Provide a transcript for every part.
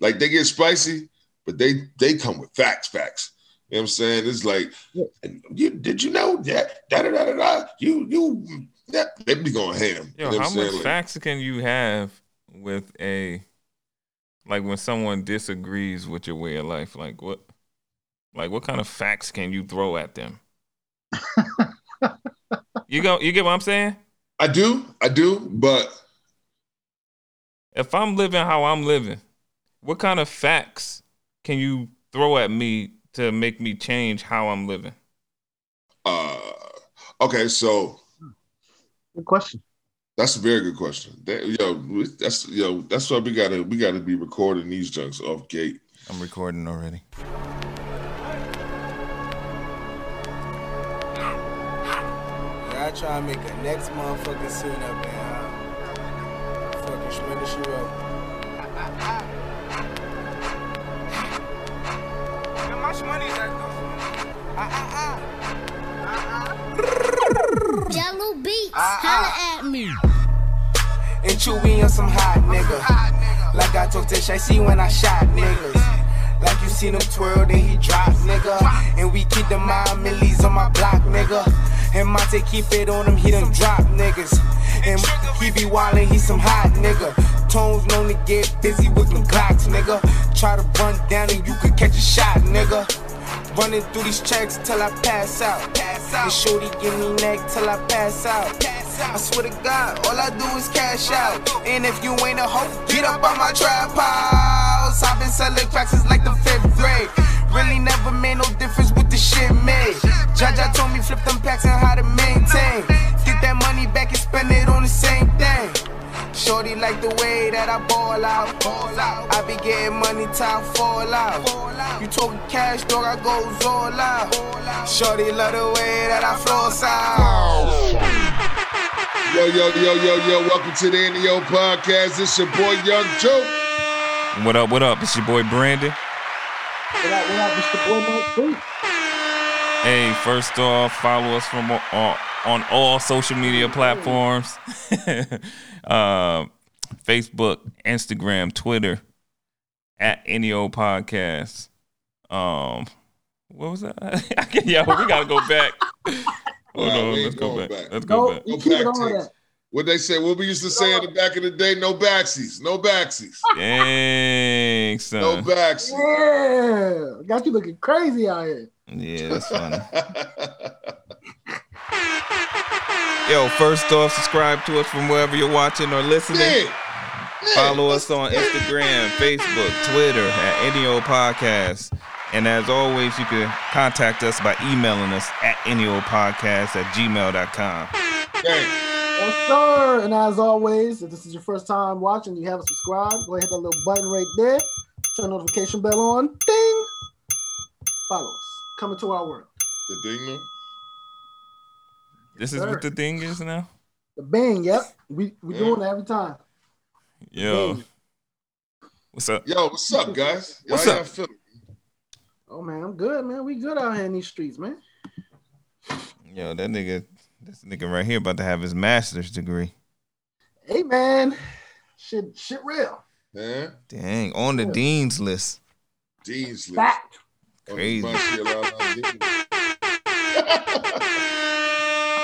Like they get spicy, but they they come with facts, facts. You know what I'm saying? It's like, you did you know that da da da da da you you that they be going ham. Yo, you know how what much? Like, facts can you have with a like when someone disagrees with your way of life? Like what like what kind of facts can you throw at them? you go you get what I'm saying? I do, I do, but If I'm living how I'm living, what kind of facts can you throw at me to make me change how I'm living? uh okay, so Good question. that's a very good question. That, yo, that's yo, that's why we gotta we gotta be recording these junks off gate. I'm recording already. I try to make a next motherfucking scene up there. Fucking Shredder She Wrote. Much money is that Jello beats, Ah, holla at me. And Chewy on some hot nigga. Like I told Tish, I see when I shot niggas. Like you seen him twirl, then he drop, nigga. And we keep the mind millies on my block, nigga. And Monte keep it on him, he done drop niggas. And he be wildin', he some hot nigga. Tones known to get busy with them Glocks, nigga. Try to run down and you could catch a shot, nigga. Running through these checks till I pass out. Pass And shorty give me neck till I pass out. I swear to God, all I do is cash out. And if you ain't a hoe, get up on my trap house. I've been selling cracks since like the fifth grade. Really never made no difference with the shit made. Jaja told me flip them packs and how to maintain. Get that money back and spend it on the same thing. Shorty like the way that I ball out. I be getting money, time fall out. You talking cash, dog, I goes all out. Shorty love the way that I floss out. Yo, yo, yo, yo, yo, welcome to the NEO podcast. It's your boy Young Joe. What up, what up? It's your boy Brandon. What up, what up, Mr. Boy Mike Hey, first off, follow us from on, on all social media platforms. uh, Facebook, Instagram, Twitter, at any old Podcast. Um, what was that? I can't, yo, we gotta go back. Hold Nah, on, let's go back. back. Let's No, go back. you No keep it on What they say, what we used to say in the back of the day, no backsies, no backsies, Dang, son. no backsies. Yeah, got you looking crazy out here. Yeah, that's funny. Yo, first off, subscribe to us from wherever you're watching or listening. yeah. yeah. Follow us on Instagram, Facebook, Twitter at NEO Podcast. And as always, you can contact us by emailing us at NEOpodcast at gmail.com. Gang. Yes, sir. And as always, if this is your first time watching, you haven't subscribed, go ahead hit that little button right there. Turn notification bell on. Ding. Follow us. Coming to our world. The ding This is what the thing is now? The bang. Yep. We we Yeah. doing it every time. Yo, Bang. what's up? Yo, what's up, guys? What's How up? y'all feeling? Oh man, I'm good, man. We good out here in these streets, man. Yo, that nigga, this nigga right here about to have his master's degree. Hey man, shit, shit real. Huh? Dang, on the dean's list. Dean's list. Fact. Crazy.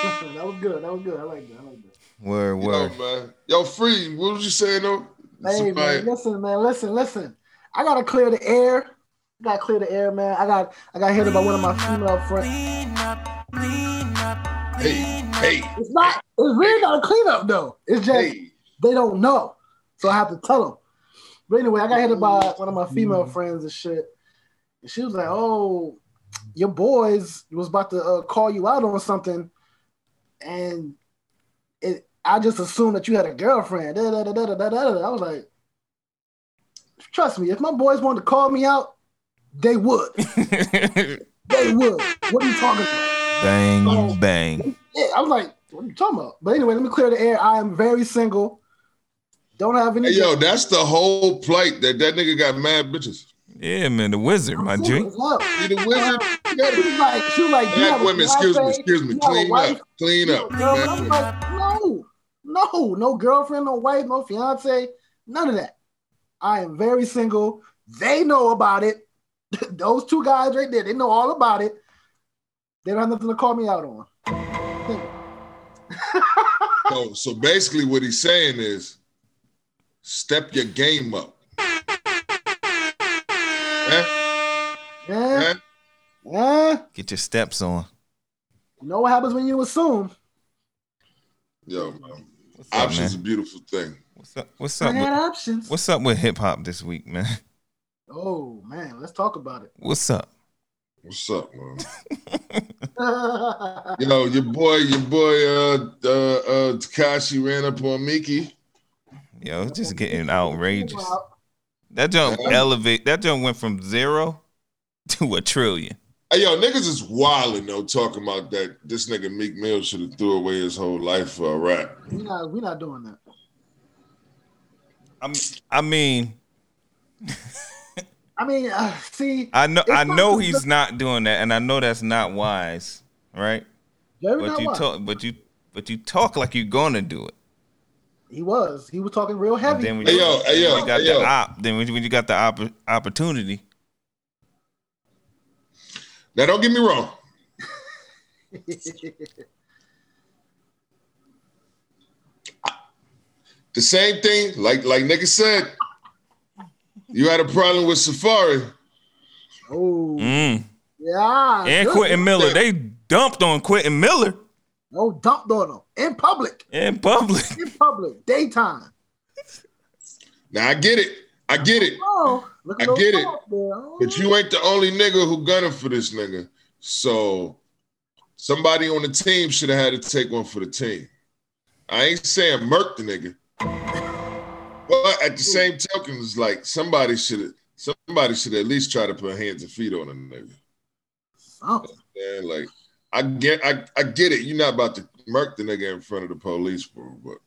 that was good. That was good. I like that. I like that. Word, Yo, man. Yo, free. What was you saying though? Hey Somebody- man, listen, man, listen, listen. I gotta clear the air. I gotta clear the air, man. I got I got hit by one of my female friends. Hey, hey, It's not. It's really not a cleanup though. It's just hey. they don't know, so I have to tell them. But anyway, I got hit by one of my female friends and shit. And she was like, "Oh, your boys was about to uh, call you out on something, and it. I just assumed that you had a girlfriend." Da, da, da, da, da, da, da. I was like, "Trust me, if my boys wanted to call me out, they would. They would. What are you talking about?" bang, bang. Yeah, I was like, "What are you talking about?" But anyway, let me clear the air. I am very single. Don't have any. Hey, yo, that's the whole plight that that nigga got mad bitches. Yeah, man, the wizard, my G. What's up? You the wizard? She was like, she like, you have Black a women, excuse me, excuse me. you have a Clean up, clean up. have girl. Black I'm women. like, no, no, no girlfriend, no wife, no fiance, none of that. I am very single. They know about it. Those two guys right there, they know all about it. They don't have nothing to call me out on. So, so basically, what he's saying is, step your game up. Yeah, yeah. Get your steps on. You know what happens when you assume? Yo, man. What's up, Options is a beautiful thing. What's up? What's up? had With, options. what's up with hip hop this week, man? Oh man, let's talk about it. What's up? What's up, man? Yo, your boy, your boy, uh, uh, uh, Tekashi ran up on Miki. Yo, it's just getting outrageous. That jump Yeah. elevate. That jump went from zero to a trillion. Hey, yo, niggas is wilding though, talking about that. This nigga Meek Mill should have threw away his whole life for a rap. we not we not doing that. I'm, I mean, I mean, uh, see, I know, I not know the- he's not doing that, and I know that's not wise, right? very But you wise. talk, but you, but you talk like you're gonna do it. He was. He was talking real And heavy. then when Hey, you, yo, hey, yo, got hey, the yo. op, then when you, got the opp- opportunity, Now, don't get me wrong. The same thing, like like nigga said, you had a problem with Safaree. oh, mm. yeah. and good. Quentin Miller, they dumped on Quentin Miller Oh, dumped on him in public. in public. In public, daytime. Now I get it, I get it, Oh, I get it. Oh. but you ain't the only nigga who gunning for this nigga. So somebody on the team should have had to take one for the team. I ain't saying murk the nigga, but at the same token, it's like somebody should have somebody should at least try to put hands and feet on a nigga. Man, like I get, I, I get it. You're not about to murk the nigga in front of the police, bro. But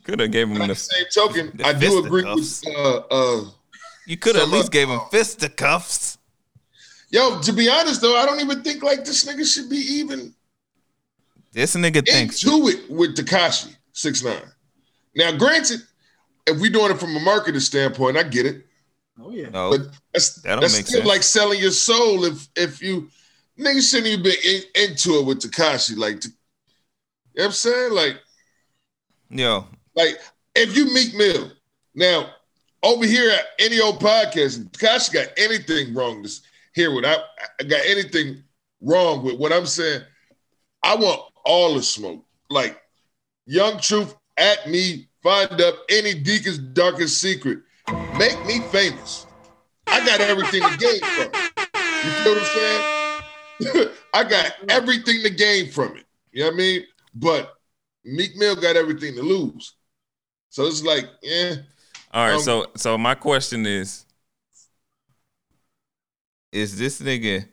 Could have gave him the the. same token, the I do agree with uh uh. You could have at least uh, gave him fisticuffs. Yo, to be honest though, I don't even think like this nigga should be even This nigga thinks. into it with Tekashi six nine. Now, granted, if we're doing it from a marketing standpoint, I get it. Oh yeah. No, But that's That that's make still sense. like selling your soul. If if you niggas shouldn't even be in, into it with Tekashi, like, you know what I'm saying, like. yo, Like, if you Meek Mill, now over here at any old podcast, Tekashi got anything wrong this here with I, I got anything wrong with what I'm saying, I want all the smoke. Like, Young Truth at me, find up any deacon's darkest secret. Make me famous. I got everything to gain from it. You feel what I'm saying? I got everything to gain from it. You know what I mean? But Meek Mill got everything to lose. So it's like, yeah, All right, Um, so so my question is: Is this nigga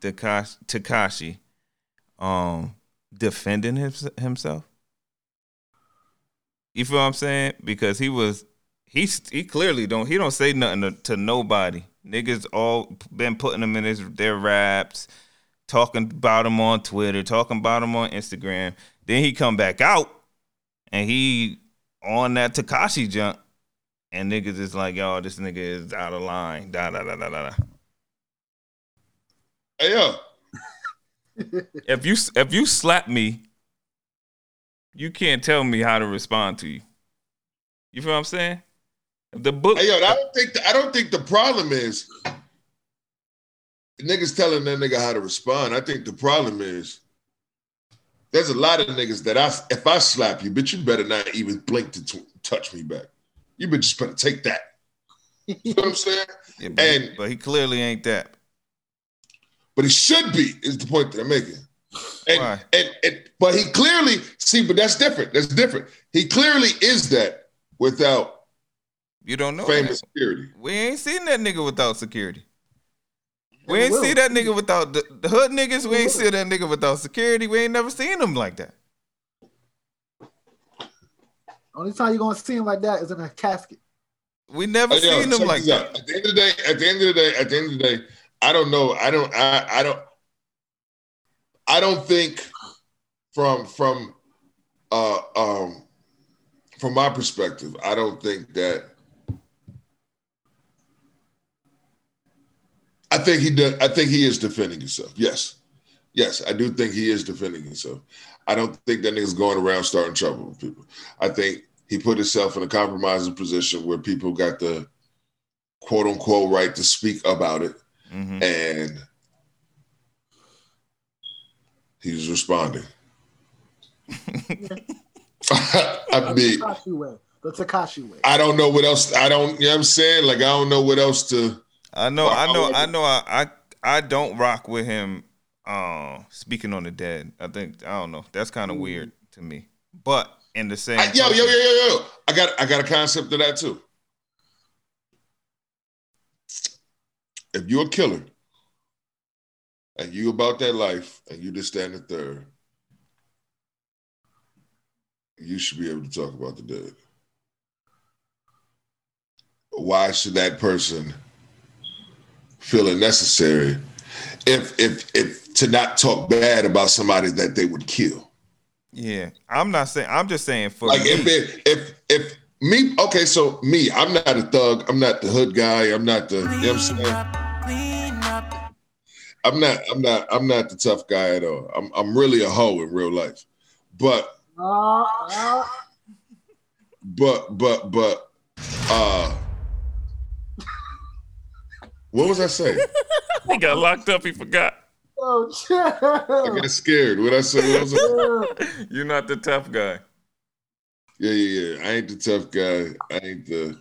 Tekashi, um defending his, himself? You feel what I'm saying? Because he was he he clearly don't he don't say nothing to, to nobody. Niggas all been putting him in his their raps, talking about him on Twitter, talking about him on Instagram. Then he come back out and he on that Tekashi jump, and niggas is like, yo, this nigga is out of line. Da da da da da. da. hey, yo, If you if you slap me, you can't tell me how to respond to you. You feel what I'm saying? The book, hey, yo, I don't think the, I don't think the problem is niggas telling that nigga how to respond. I think the problem is there's a lot of niggas that I if I slap you, bitch, you better not even blink to t- touch me back. You bitch just better take that. You know what I'm saying? Yeah, but, he, and- but he clearly ain't that. But he should be, is the point that I'm making. And, Why? and, and but he clearly see, but that's different. That's different. He clearly is that without You don't know. famous that. security. We ain't seen that nigga without security. We ain't see that nigga without the, the hood niggas. We ain't see that nigga without security. We ain't never seen him like that. Only time you're gonna see him like that is in a casket. We never Hey, yo, seen him like this out. that. At the end of the day, at the end of the day, at the end of the day, I don't know. I don't. I. I don't. I don't think from from uh um from my perspective, I don't think that think he does. I think he is defending himself. Yes, yes, I do think he is defending himself. I don't think that nigga's going around starting trouble with people. I think he put himself in a compromising position where people got the quote unquote right to speak about it, Mhm. and he's responding. I mean, Tekashi way. The Tekashi way. I don't know what else. I don't. You know what I'm saying? Like I don't know what else to. I know, I know, I know. I, I, I don't rock with him. Uh, speaking on the dead, I think I don't know. That's kind of weird to me. But in the same, I, yo, yo, yo, yo, yo. I got, I got a concept of that too. If you're a killer and you about that life and you just stand the third, you should be able to talk about the dead. Why should that person feel it necessary if if if to not talk bad about somebody that they would kill? yeah, I'm not saying. I'm just saying for like me. if it, if if me okay so me i'm not a thug i'm not the hood guy i'm not the you know what i'm saying i'm not i'm not i'm not the tough guy at all i'm, I'm really a hoe in real life but Uh, uh, but but but uh what was i saying he got locked up. He forgot. oh, i got scared what i say what was You're not the tough guy. yeah yeah yeah i ain't the tough guy i ain't the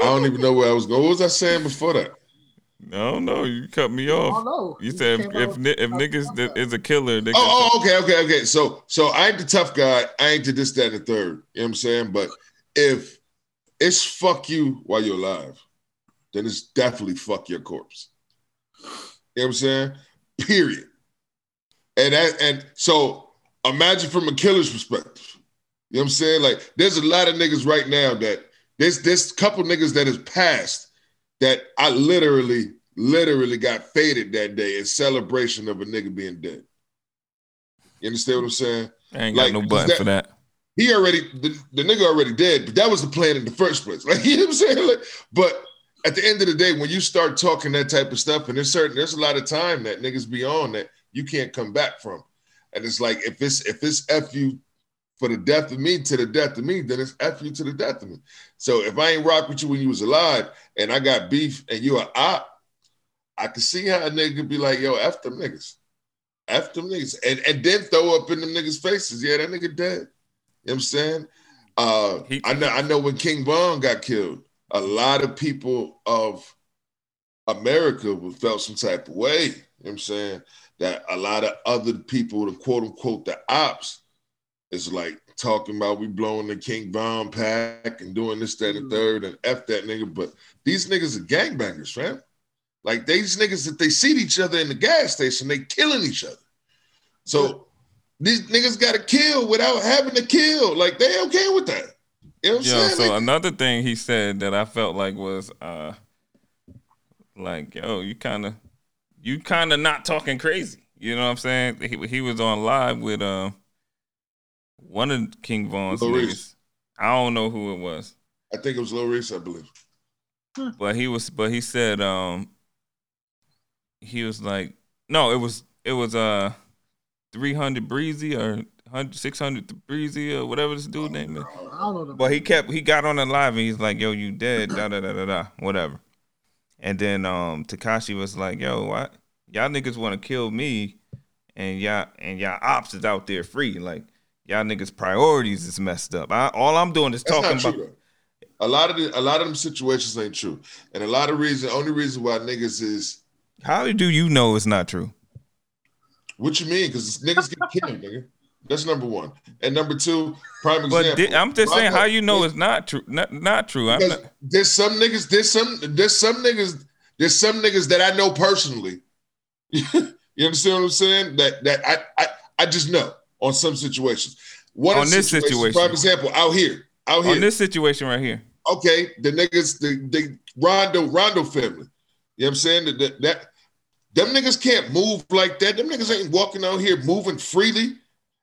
i don't even know where i was going what was i saying before that No, no, you cut me I off. don't know. You said if came if, out- if niggas is a killer, they Oh, oh, okay, okay, okay. So, so I ain't the tough guy. I ain't the this, that, and the third. You know what I'm saying? But if it's fuck you while you're alive, then it's definitely fuck your corpse. You know what I'm saying? Period. And that, and so imagine from a killer's perspective. You know what I'm saying? Like, there's a lot of niggas right now that there's this couple niggas that has passed that I literally, literally got faded that day in celebration of a nigga being dead. You understand what I'm saying? I ain't got no button that- for that. He already the, the nigga already dead, but that was the plan in the first place. Like you know what I'm saying? Like, but at the end of the day, when you start talking that type of stuff, and there's certain there's a lot of time that niggas be on that you can't come back from. And it's like if it's if it's F you for the death of me to the death of me, then it's F you to the death of me. So if I ain't rock with you when you was alive and I got beef and you a op, I can see how a nigga could be like, yo, F them niggas. F them niggas. And and then throw up in them niggas' faces. Yeah, that nigga dead. You know what I'm saying? Uh, He- I know I know when King Von got killed, a lot of people of America felt some type of way. You know what I'm saying? That a lot of other people, the quote unquote the ops, is like talking about we blowing the King Von pack and doing this, that, and the mm. third, and F that nigga. But these niggas are gangbangers, fam. Like these niggas, if they see each other in the gas station, they killing each other. So these niggas got to kill without having to kill. Like they okay with that. You know what I'm Yo, so Like, another thing he said that I felt like was uh like, yo, you kind of you kind of not talking crazy. You know what I'm saying? He he was on live with uh one of King Von's Lil niggas. I don't know who it was, I think it was Lil Reese, I believe. but he was but he said um he was like no, it was it was uh 300 breezy or 100 600 breezy or whatever this dude name is. I don't know. But he kept he got on the live and he's like, "Yo, you dead?" Da da da da da, whatever. And then um Takashi was like, "Yo, what? Y'all niggas want to kill me, and y'all and y'all ops is out there free. Like y'all niggas priorities is messed up. I, all I'm doing is That's talking about. though. A lot of the, a lot of them situations ain't true, and a lot of reason, only reason why niggas is How do you know it's not true? What you mean? Because niggas get killed, nigga. That's number one, and number two, prime But example. di- I'm just saying, how you know it's not true? Not not true. Not, there's some niggas, there's some, there's some niggas, there's some niggas that I know personally. you understand what I'm saying? That that I I, I just know on some situations. What On this situation. prime example, out here, out here. on this situation right here. okay, the niggas, the, the Rondo, Rondo family. You know what I'm saying? That, that, that them niggas can't move like that. Them niggas ain't walking out here moving freely.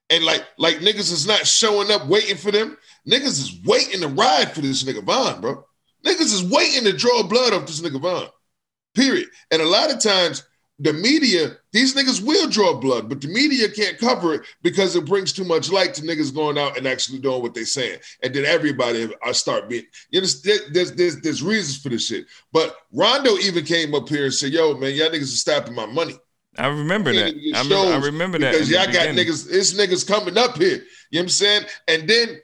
And like, like niggas is not showing up waiting for them. Niggas is waiting to ride for this nigga Von, bro. Niggas is waiting to draw blood off this nigga Von. Period. And a lot of times, the media, these niggas will draw blood, but the media can't cover it because it brings too much light to niggas going out and actually doing what they're saying. And then everybody I start being, you know, there's, there's, there's reasons for this shit. But Rondo even came up here and said, yo, man, y'all niggas are stopping my money. I remember that. I remember, I remember that. Because y'all got niggas, this niggas coming up here. You know what I'm saying? And then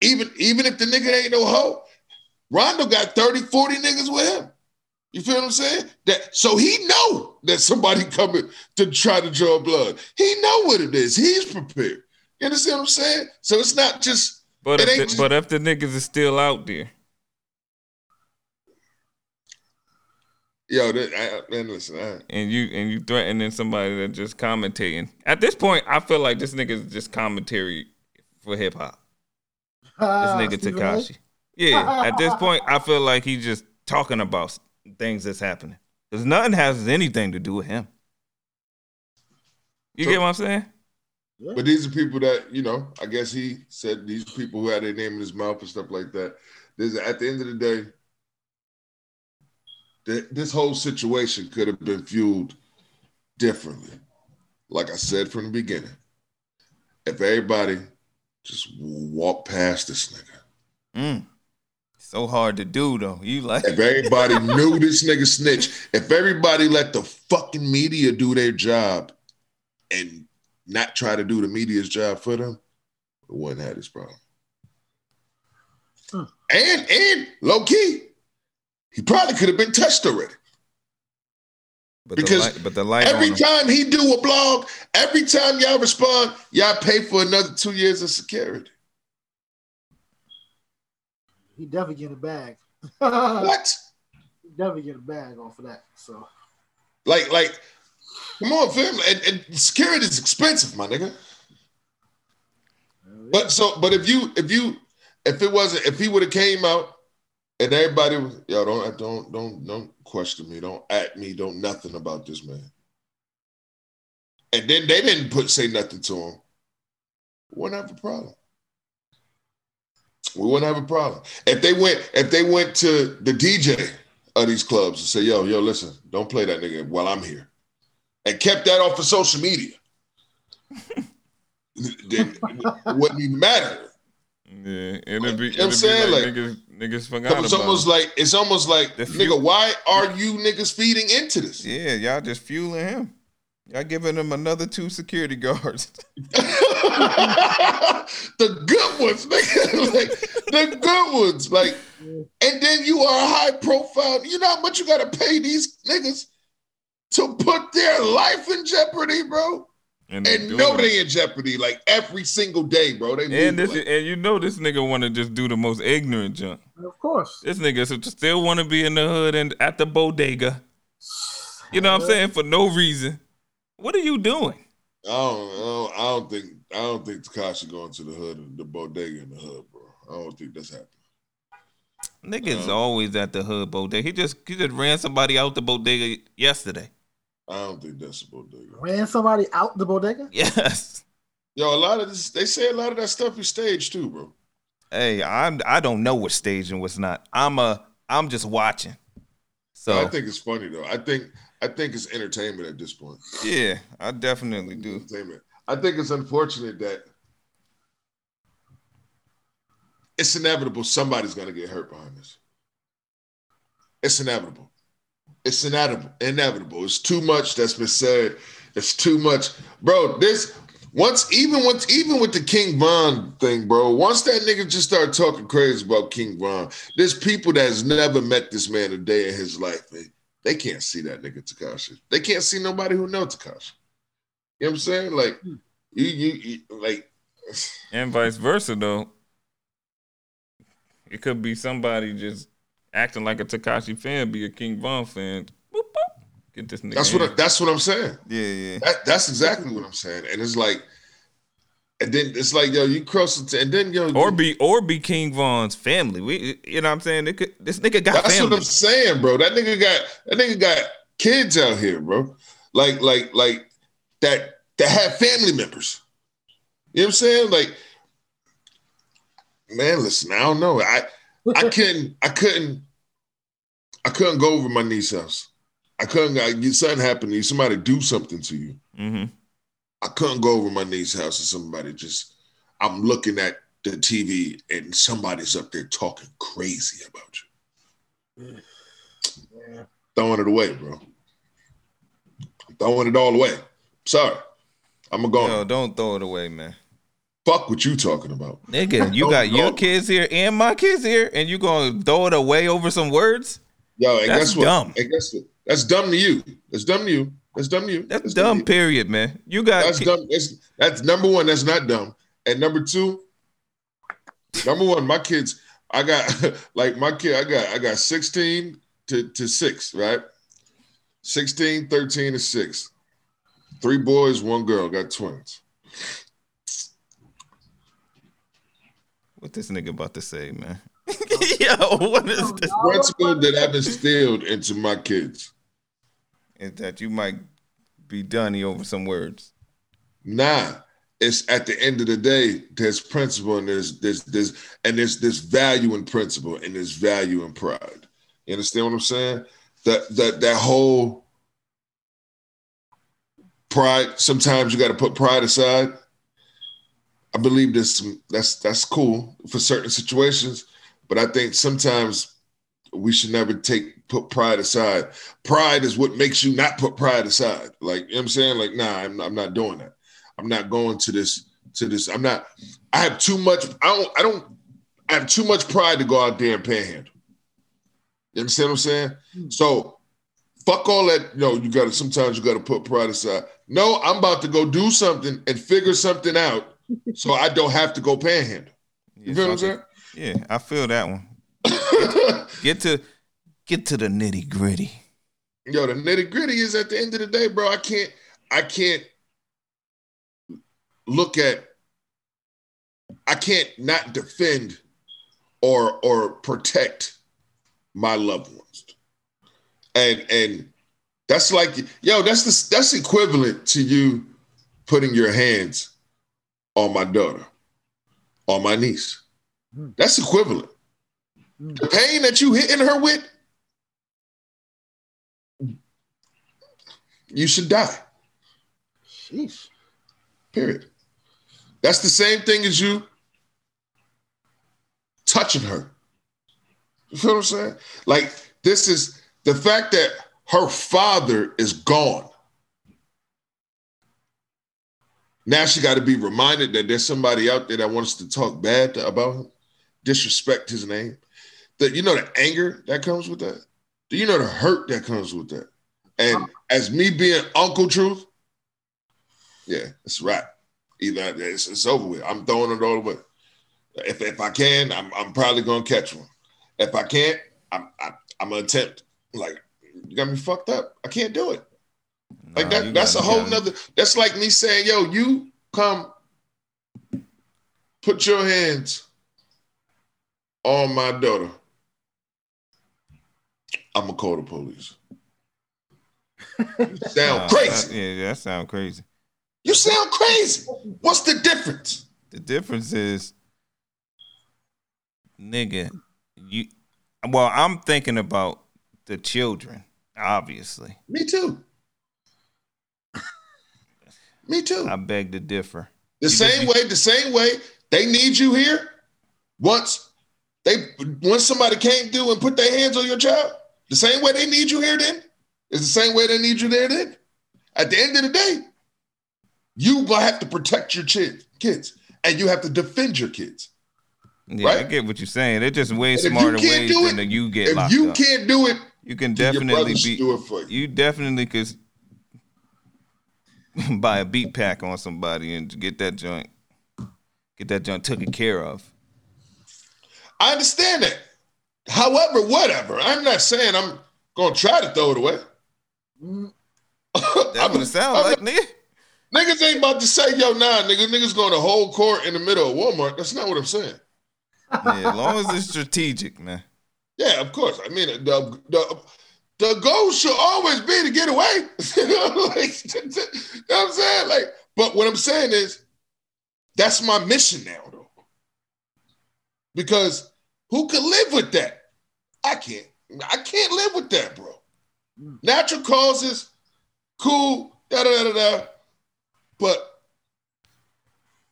even, even if the nigga ain't no hoe, Rondo got 30, 40 niggas with him. You feel what I'm saying? That so he know that somebody coming to try to draw blood. He know what it is. He's prepared. You understand what I'm saying? So it's not just. But if the, just, but if the niggas is still out there, yo, that, I, man, listen, I, and you and you threatening somebody that just commentating. At this point, I feel like this nigga is just commentary for hip hop. Uh, This nigga Tekashi. Yeah, at this point, I feel like he's just talking about things that's happening because nothing has anything to do with him. You So- get what I'm saying? but these are people that you know. I guess he said these people who had their name in his mouth and stuff like that. There's at the end of the day, th- this whole situation could have been fueled differently. Like I said from the beginning, if everybody just walk past this nigga. Mm. So hard to do though. You like If everybody knew this nigga snitch, if everybody let the fucking media do their job and not try to do the media's job for them, we wouldn't have this problem. Hmm. And and low key, he probably could have been touched already. but because the light, but the light Every time he do a blog, every time y'all respond, y'all pay for another two years of security. He definitely get a bag. what? he definitely get a bag off of that. So Like, like, come on, fam. And, and security is expensive, my nigga. But so, but if you, if you, if it wasn't, if he would have came out and everybody was, yo, don't, don't, don't, don't question me, don't at me, don't nothing about this man. And then they didn't put say nothing to him. Wouldn't have a problem. We wouldn't have a problem if they went, if they went to the DJ of these clubs and say, yo, yo, listen, don't play that nigga while I'm here, and kept that off of social media. then it wouldn't even matter. Yeah, it'll be. You know what I'm be saying? like, Like- niggas, niggas forgot It's almost like it's almost like nigga, why are you niggas feeding into this? yeah, y'all just fueling him. Y'all giving him another two security guards. the good ones, nigga. like the good ones. Like, and then you are a high profile. You know how much you gotta pay these niggas to put their life in jeopardy, bro? And, they And doing know it. they in jeopardy like every single day, bro. They And this, like- and you know this nigga want to just do the most ignorant junk. of course. This nigga s- still want to be in the hood and at the bodega. You know what I'm saying? For no reason. What are you doing? I don't, I don't, I don't think I don't think Tekashi going to the hood, the bodega in the hood, bro. I don't think that's happening. Nigga's Uh, always at the hood bodega. He just he just ran somebody out the bodega yesterday. I don't think that's a bodega. Ran somebody out the bodega. Yes. Yo, a lot of this, they say a lot of that stuff is staged too, bro. Hey, I'm I don't know what's staged and what's not. I'm a I'm just watching. So I think it's funny though. I think I think it's entertainment at this point. yeah, I definitely do. Entertainment. I think it's unfortunate that it's inevitable somebody's gonna get hurt behind this. It's inevitable. It's inevitable. Inevitable. It's too much that's been said. It's too much, bro. This once even once even with the King Von thing, bro. Once that nigga just started talking crazy about King Von, there's people that's never met this man a day in his life. Man. They can't see that nigga Tekashi. They can't see nobody who know Tekashi. You know what I'm saying? Like hmm. you, you, you like And vice versa though. It could be somebody just acting like a Tekashi fan, be a King Von fan. Boop, boop. Get this nigga. that's in. what I, that's what I'm saying. yeah, yeah. That, that's exactly what I'm saying. And it's like, and then it's like, yo, you cross it, and then yo, Or be or be King Von's family. We you know what I'm saying? It could, this nigga got That's family. what I'm saying, bro. That nigga got that nigga got kids out here, bro. Like, like, like that that have family members. You know what I'm saying? Like, man, listen, I don't know. I I couldn't I couldn't I couldn't go over my niece's house. I couldn't. I, you- something happened to you. Somebody do something to you. hmm I couldn't go over my niece's house and somebody just. I'm looking at the TV and somebody's up there talking crazy about you. Yeah. Throwing it away, bro. Throwing it all away. Sorry, I'm gonna go. Yo, don't throw it away, man. Fuck what you talking about. Nigga, you Don't got your kids here and my kids here, and you gonna throw it away over some words? Yo, and That's guess what? dumb. And guess what? That's dumb to you. That's dumb to you. That's dumb you. That's, dumb dumb. Period, man. You got That's dumb. That's, that's number one. That's not dumb. And number two, number one, my kids. I got like my kid. I got I got sixteen to to six, right? 16, 13, and six. Three boys, one girl. Got twins. What this nigga about to say, man? Yo, what is this? Principle that I've instilled into my kids. Is that you might be dunny over some words? Nah, it's at the end of the day, there's principle and there's there's there's and there's this value in principle and there's value in pride. You understand what I'm saying? That that that whole pride. Sometimes you got to put pride aside. I believe this that's that's cool for certain situations, but I think sometimes we should never take put pride aside. Pride is what makes you not put pride aside. Like you know what I'm saying, like nah, I'm, I'm not doing that. I'm not going to this to this. I'm not. I have too much. I don't. I don't. I have too much pride to go out there and panhandle. You understand what I'm saying? Hmm. So fuck all that. You know, you got to. Sometimes you got to put pride aside. No, I'm about to go do something and figure something out, so I don't have to go panhandle. You feel what I'm saying? Yeah, I feel that one. saying? Get to get to the nitty gritty. Yo, the nitty gritty is at the end of the day, bro. I can't, I can't look at, I can't not defend or or protect my loved ones, and and that's like, yo, that's the that's equivalent to you putting your hands on my daughter, on my niece. Hmm. That's equivalent. The hmm. pain that you hitting her with, you should die. Sheesh. Period. That's the same thing as you touching her. You feel what I'm saying? Like this is the fact that her father is gone. Now she got to be reminded that there's somebody out there that wants to talk bad to- about him, disrespect his name. That you know the anger that comes with that. Do you know the hurt that comes with that? And as me being Uncle Truth, yeah, it's right. Either it's, it's over with. I'm throwing it all away. If if I can, I'm I'm probably gonna catch one. If I can't, I'm I, I'm gonna attempt. Like you got me fucked up. I can't do it. Like Nah, that. That's a whole nother. That's like me saying, "Yo, you come, put your hands on my daughter." I'm gonna call the police. You sound crazy. that- yeah, that sound crazy. You sound crazy. What's the difference? The difference is, nigga, you. Well, I'm thinking about the children, obviously. Me too. Me too. I beg to differ. The You same just- way, the same way they need you here. Once they once somebody came through and put their hands on your child, the same way they need you here then is the same way they need you there then. At the end of the day, you gonna have to protect your kid, kids, and you have to defend your kids. Yeah, I get what you're saying. They're just way And smarter ways than it, the you get If you up. can't do it, you can definitely be. do it for you. You definitely could buy a beat pack on somebody and get that joint, get that joint taken care of. I understand that. However, whatever. I'm not saying I'm gonna try to throw it away. Mm, That's what it sounds like, nigga. Niggas ain't about to say, yo, nah, nigga, niggas going to hold court in the middle of Walmart. That's not what I'm saying. Yeah, as long as it's strategic, man. Yeah, of course. I mean, the the, the goal should always be to get away. you know like, you know what I'm saying? Like, but what I'm saying is, that's my mission now, though. Because who could live with that? I can't. I can't live with that, bro. Natural causes, cool, da da da da. But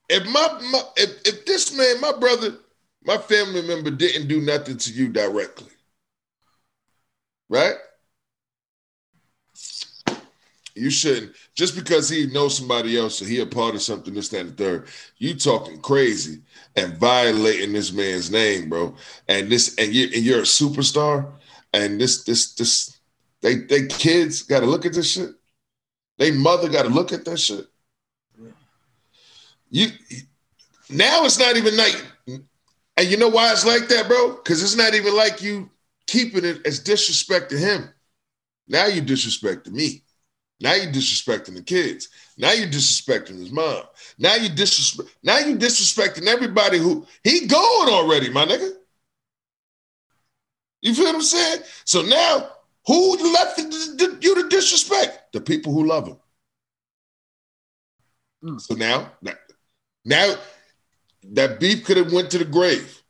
if my, my if, if this man, my brother, my family member didn't do nothing to you directly, right? You shouldn't just because he knows somebody else or he a part of something, this, that, and the third. You talking crazy and violating this man's name, bro. And this and you and you're a superstar. And this this this they they kids got to look at this shit. They mother got to look at that shit. You now it's not even like, and you know why it's like that, bro? Because it's not even like you keeping it as disrespect to him. Now you disrespecting me. Now you disrespecting the kids. Now you disrespecting his mom. Now you disrespect. Now you disrespecting everybody who he going already, my nigga. You feel what I'm saying? So now who left you to disrespect? The people who love him. Mm. So now, now that beef could have went to the grave.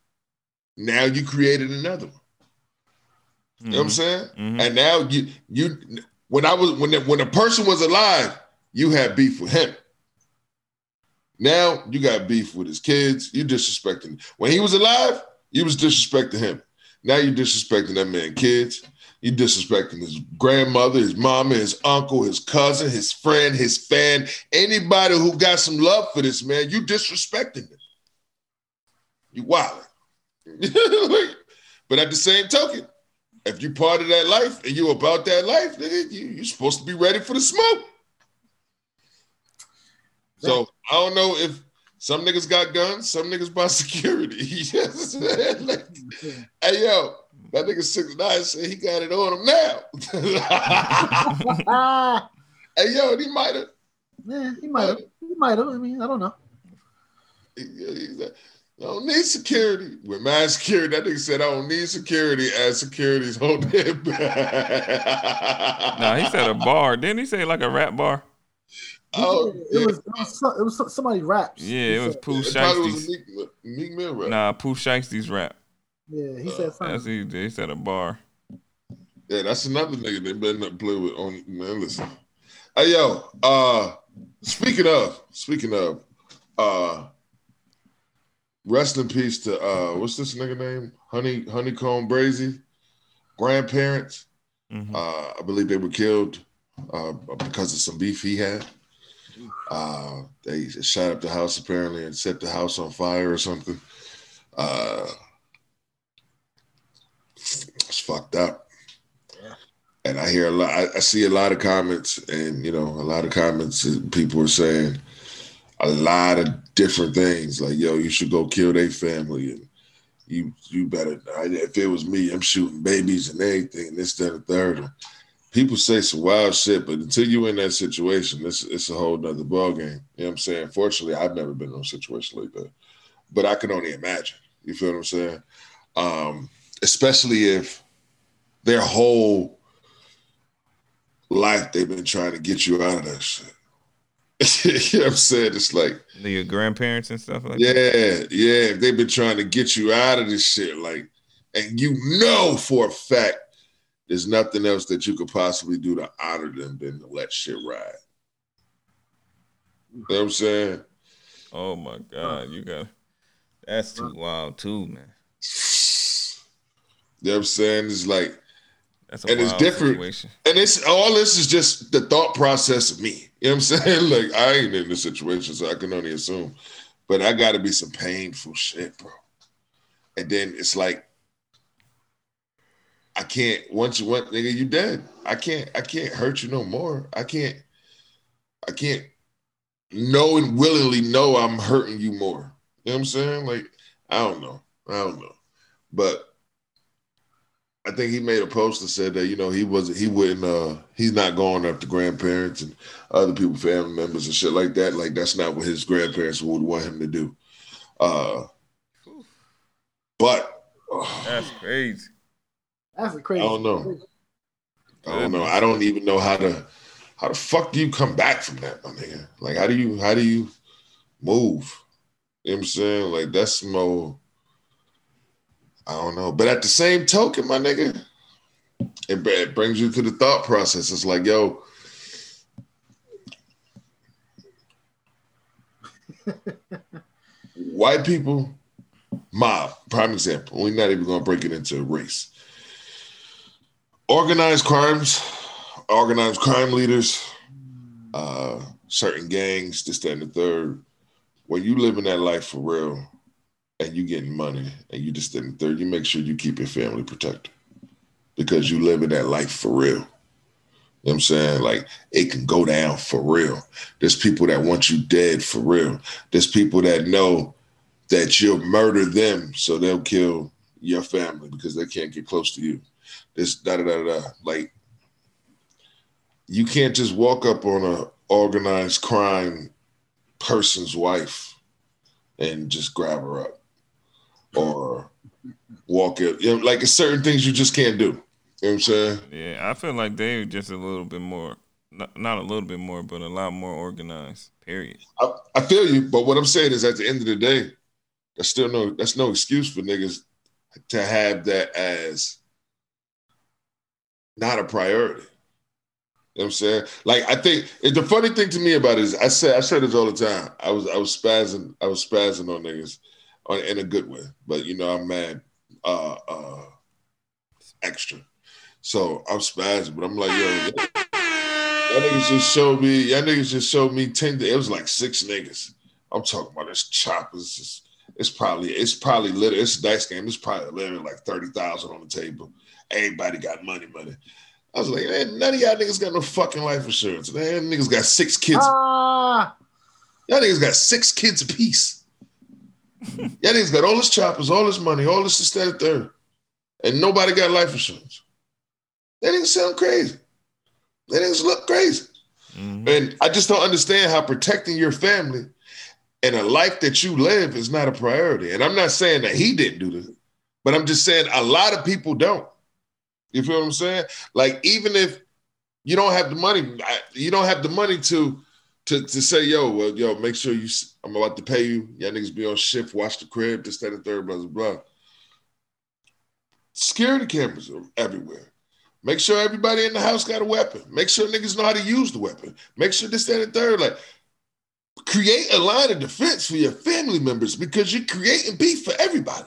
Now you created another one. You know what I'm saying? Mhm. And now you you when I was when the, when a person was alive, you had beef with him. Now you got beef with his kids. You disrespecting when he was alive, you was disrespecting him. Now you disrespecting that man kids. You disrespecting his grandmother, his mama, his uncle, his cousin, his friend, his fan, anybody who got some love for this man. You disrespecting them. You wild. but at the same token, if you part of that life and you about that life, nigga, you you supposed to be ready for the smoke. So I don't know if some niggas got guns, some niggas by security. Yes. Like, hey yo, that nigga six nine said he got it on him now. Ah, hey yo, he might have. yeah, he might have. He might have. I mean, I don't know. I don't need security. With my security, that nigga said I don't need security as security's holding it back. Nah, he said a bar. Didn't he say like a rap bar? Oh, it, was, it was it was somebody raps. Yeah, it was said- Pooh It probably was Shiesty's. a Meek, Meek Mill rap. Nah, Pooh Shiesty's rap. Yeah, he said That's something. he, he said a bar. Yeah, that's another nigga they better not play with on man. Listen. Hey yo, uh speaking of, speaking of, uh rest in peace to uh what's this nigga name? Honey Honeykomb Brazy, grandparents. Mhm. Uh I believe they were killed uh because of some beef he had. Uh they shot up the house apparently and set the house on fire or something. Uh it's fucked up and I hear a lot. I, I see a lot of comments, and you know, a lot of comments. and People are saying a lot of different things, like "Yo, you should go kill their family," and you you better. If it was me, I'm shooting babies and everything, and this, that, and the third. And people say some wild shit, but until you in that situation, it's it's a whole nother ballgame. You know what I'm saying? Fortunately, I've never been in a situation like that, but I can only imagine. You feel what I'm saying? Um, especially if their whole life they've been trying to get you out of that shit. you know what I'm saying? It's like, Your grandparents and stuff like that. yeah, yeah, they've been trying to get you out of this shit, like, and you know for a fact there's nothing else that you could possibly do to honor them than to let shit ride. You know what I'm saying? Oh my God, you got that's too wild too, man. You know what I'm saying? It's like, And it's different. situation. and it's all this is just the thought process of me. You know what I'm saying? Like I ain't in this situation, so I can only assume. But I gotta be some painful shit, bro. And then it's like I can't once you went, nigga, you dead. I can't I can't hurt you no more. I can't I can't know and willingly know I'm hurting you more. You know what I'm saying? Like, I don't know. I don't know. But I think he made a post that said that you know he wasn't he wouldn't uh he's not going after grandparents and other people family members and shit like that like that's not what his grandparents would want him to do uh but uh, That's crazy. That's a crazy. I don't know. I don't know I don't even know how to how the fuck do you come back from that my nigga like how do you how do you move you know what I'm saying like that's more I don't know but at the same token my nigga it, it brings you to the thought process. It's like, yo, white people, mob, prime example. We're not even going to break it into race. Organized crimes, organized crime leaders, uh, certain gangs, this, that, and the third. When you living that life for real and you getting money and you just and third, you make sure you keep your family protected because you living that life for real. You know I'm saying? Like it can go down for real. There's people that want you dead for real. There's people that know that you'll murder them, so they'll kill your family because they can't get close to you. This da da da da. Like you can't just walk up on a organized crime person's wife and just grab her up or walk it. You know, like it's certain things you just can't do. You know what I'm saying? Yeah, I feel like they're just a little bit more, not, not a little bit more, but a lot more organized. Period. I, I feel you, but what I'm saying is, at the end of the day, that's still no that's no excuse for niggas to have that as not a priority. You know what I'm saying? Like I think the funny thing to me about it is I said I said this all the time. I was I was spazzing I was spazzing on niggas on in a good way, but you know I'm mad uh uh extra. So I'm spazzing, but I'm like, yo, y'all niggas just showed me, y'all niggas just showed me 10, it was like six niggas. I'm talking about this choppers. Just, it's probably, it's probably literally, it's a dice game. It's probably literally like 30,000 on the table. Everybody got money, money. I was like, man, none of y'all niggas got no fucking life insurance. Man, niggas got six kids. Ah, Y'all niggas got six kids apiece. y'all niggas got all his choppers, all his money, all this this, that, and third. And nobody got life insurance. That niggas sound crazy. That niggas look crazy. Mhm. And I just don't understand how protecting your family and a life that you live is not a priority. And I'm not saying that he didn't do this, but I'm just saying a lot of people don't. You feel what I'm saying? Like even if you don't have the money, you don't have the money to to to say, yo, well, yo, make sure you. I'm about to pay you. Y'all niggas be on shift, watch the crib, this, that, and third, blah, blah, blah. Security cameras are everywhere. Make sure everybody in the house got a weapon. Make sure niggas know how to use the weapon. Make sure this, that, and third. Like, create a line of defense for your family members because you're creating beef for everybody.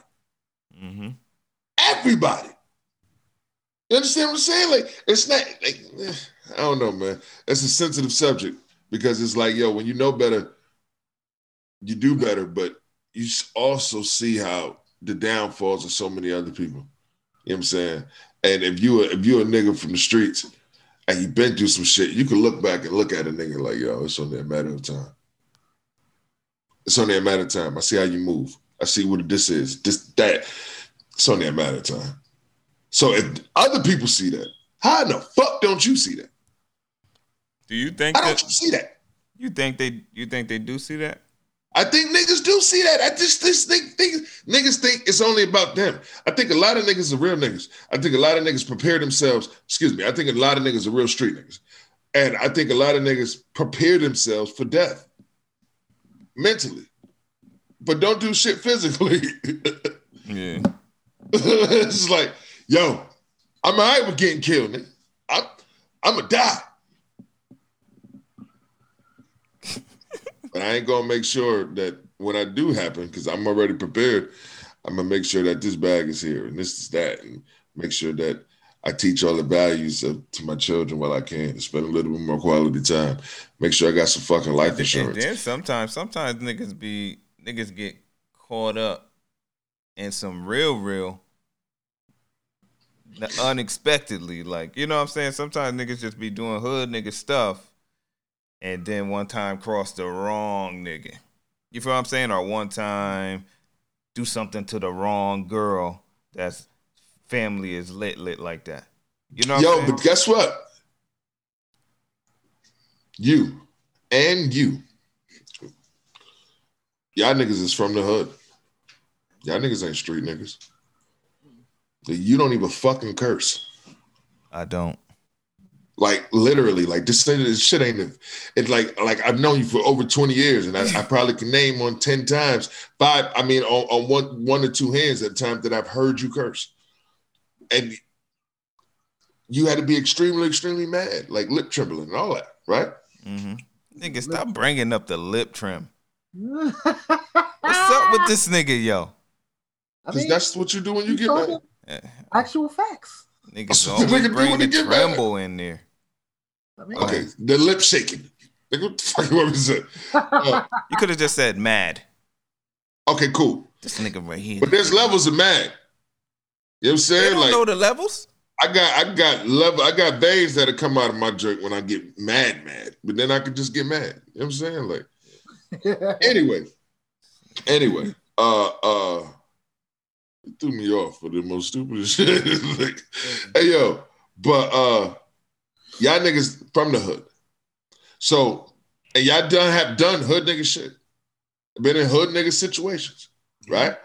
Mm-hmm. Everybody. You understand what I'm saying? Like, it's not like eh, I don't know, man. It's a sensitive subject because it's like, yo, when you know better, you do better, but you also see how the downfalls of so many other people. You know what I'm saying? And if you if you're a nigga from the streets and you've been through some shit, you can look back and look at a nigga like, yo, it's only a matter of time. It's only a matter of time. I see how you move. I see what this is. This that. It's only a matter of time. So if other people see that, how in the fuck don't you see that? Do you think How don't that see that? you think they you think they do see that? I think niggas do see that. I just this thing niggas think it's only about them. I think a lot of niggas are real niggas. I think a lot of niggas prepare themselves. Excuse me. I think a lot of niggas are real street niggas, and I think a lot of niggas prepare themselves for death mentally, but don't do shit physically. Yeah. it's like, yo, I'm all right with getting killed, nigga. I'm, I'm gonna die. But I ain't gonna make sure that when I do happen, because I'm already prepared, I'm gonna make sure that this bag is here and this is that, and make sure that I teach all the values of, to my children while I can, to spend a little bit more quality time. Make sure I got some fucking life And insurance. then sometimes, sometimes niggas be niggas get caught up in some real, real unexpectedly. Like you know what I'm saying. Sometimes niggas just be doing hood nigga stuff, and then one time cross the wrong nigga. You feel what I'm saying? Or one time do something to the wrong girl. That's family is lit lit like that. You know what Yo, but guess what? You and you. Y'all niggas is from the hood. Y'all niggas ain't street niggas. You don't even fucking curse. I don't. Like literally, like this, this shit ain't. It's like like I've known you for over twenty years, and I, I probably can name on ten times, five. I mean, on, on one one or two hands at times that I've heard you curse, and you had to be extremely, extremely mad, like lip trembling and all that, right? Mm-hmm. Nigga, stop bringing up the lip trim. What's What's up with this nigga, yo? I Because mean, that's what you do when you get talking mad. Actual facts. Niggas what the always nigga do bringing the he mad. tremble in there. I mean, Okay, the lip shaking. Nigga, what the fuck you want me to say? Uh, You could have just said mad. okay, cool. This nigga right here. But there's levels of mad. You know what I'm saying? don't Like know the levels. I got I got level I got veins that'll come out of my jerk when I get mad, mad. But then I could just get mad. You know what I'm saying? Like anyway. Anyway, uh uh it threw me off for the most stupidest shit. like, hey yo, but uh y'all niggas from the hood. So and y'all done have done hood nigga shit. Been in hood nigga situations, right?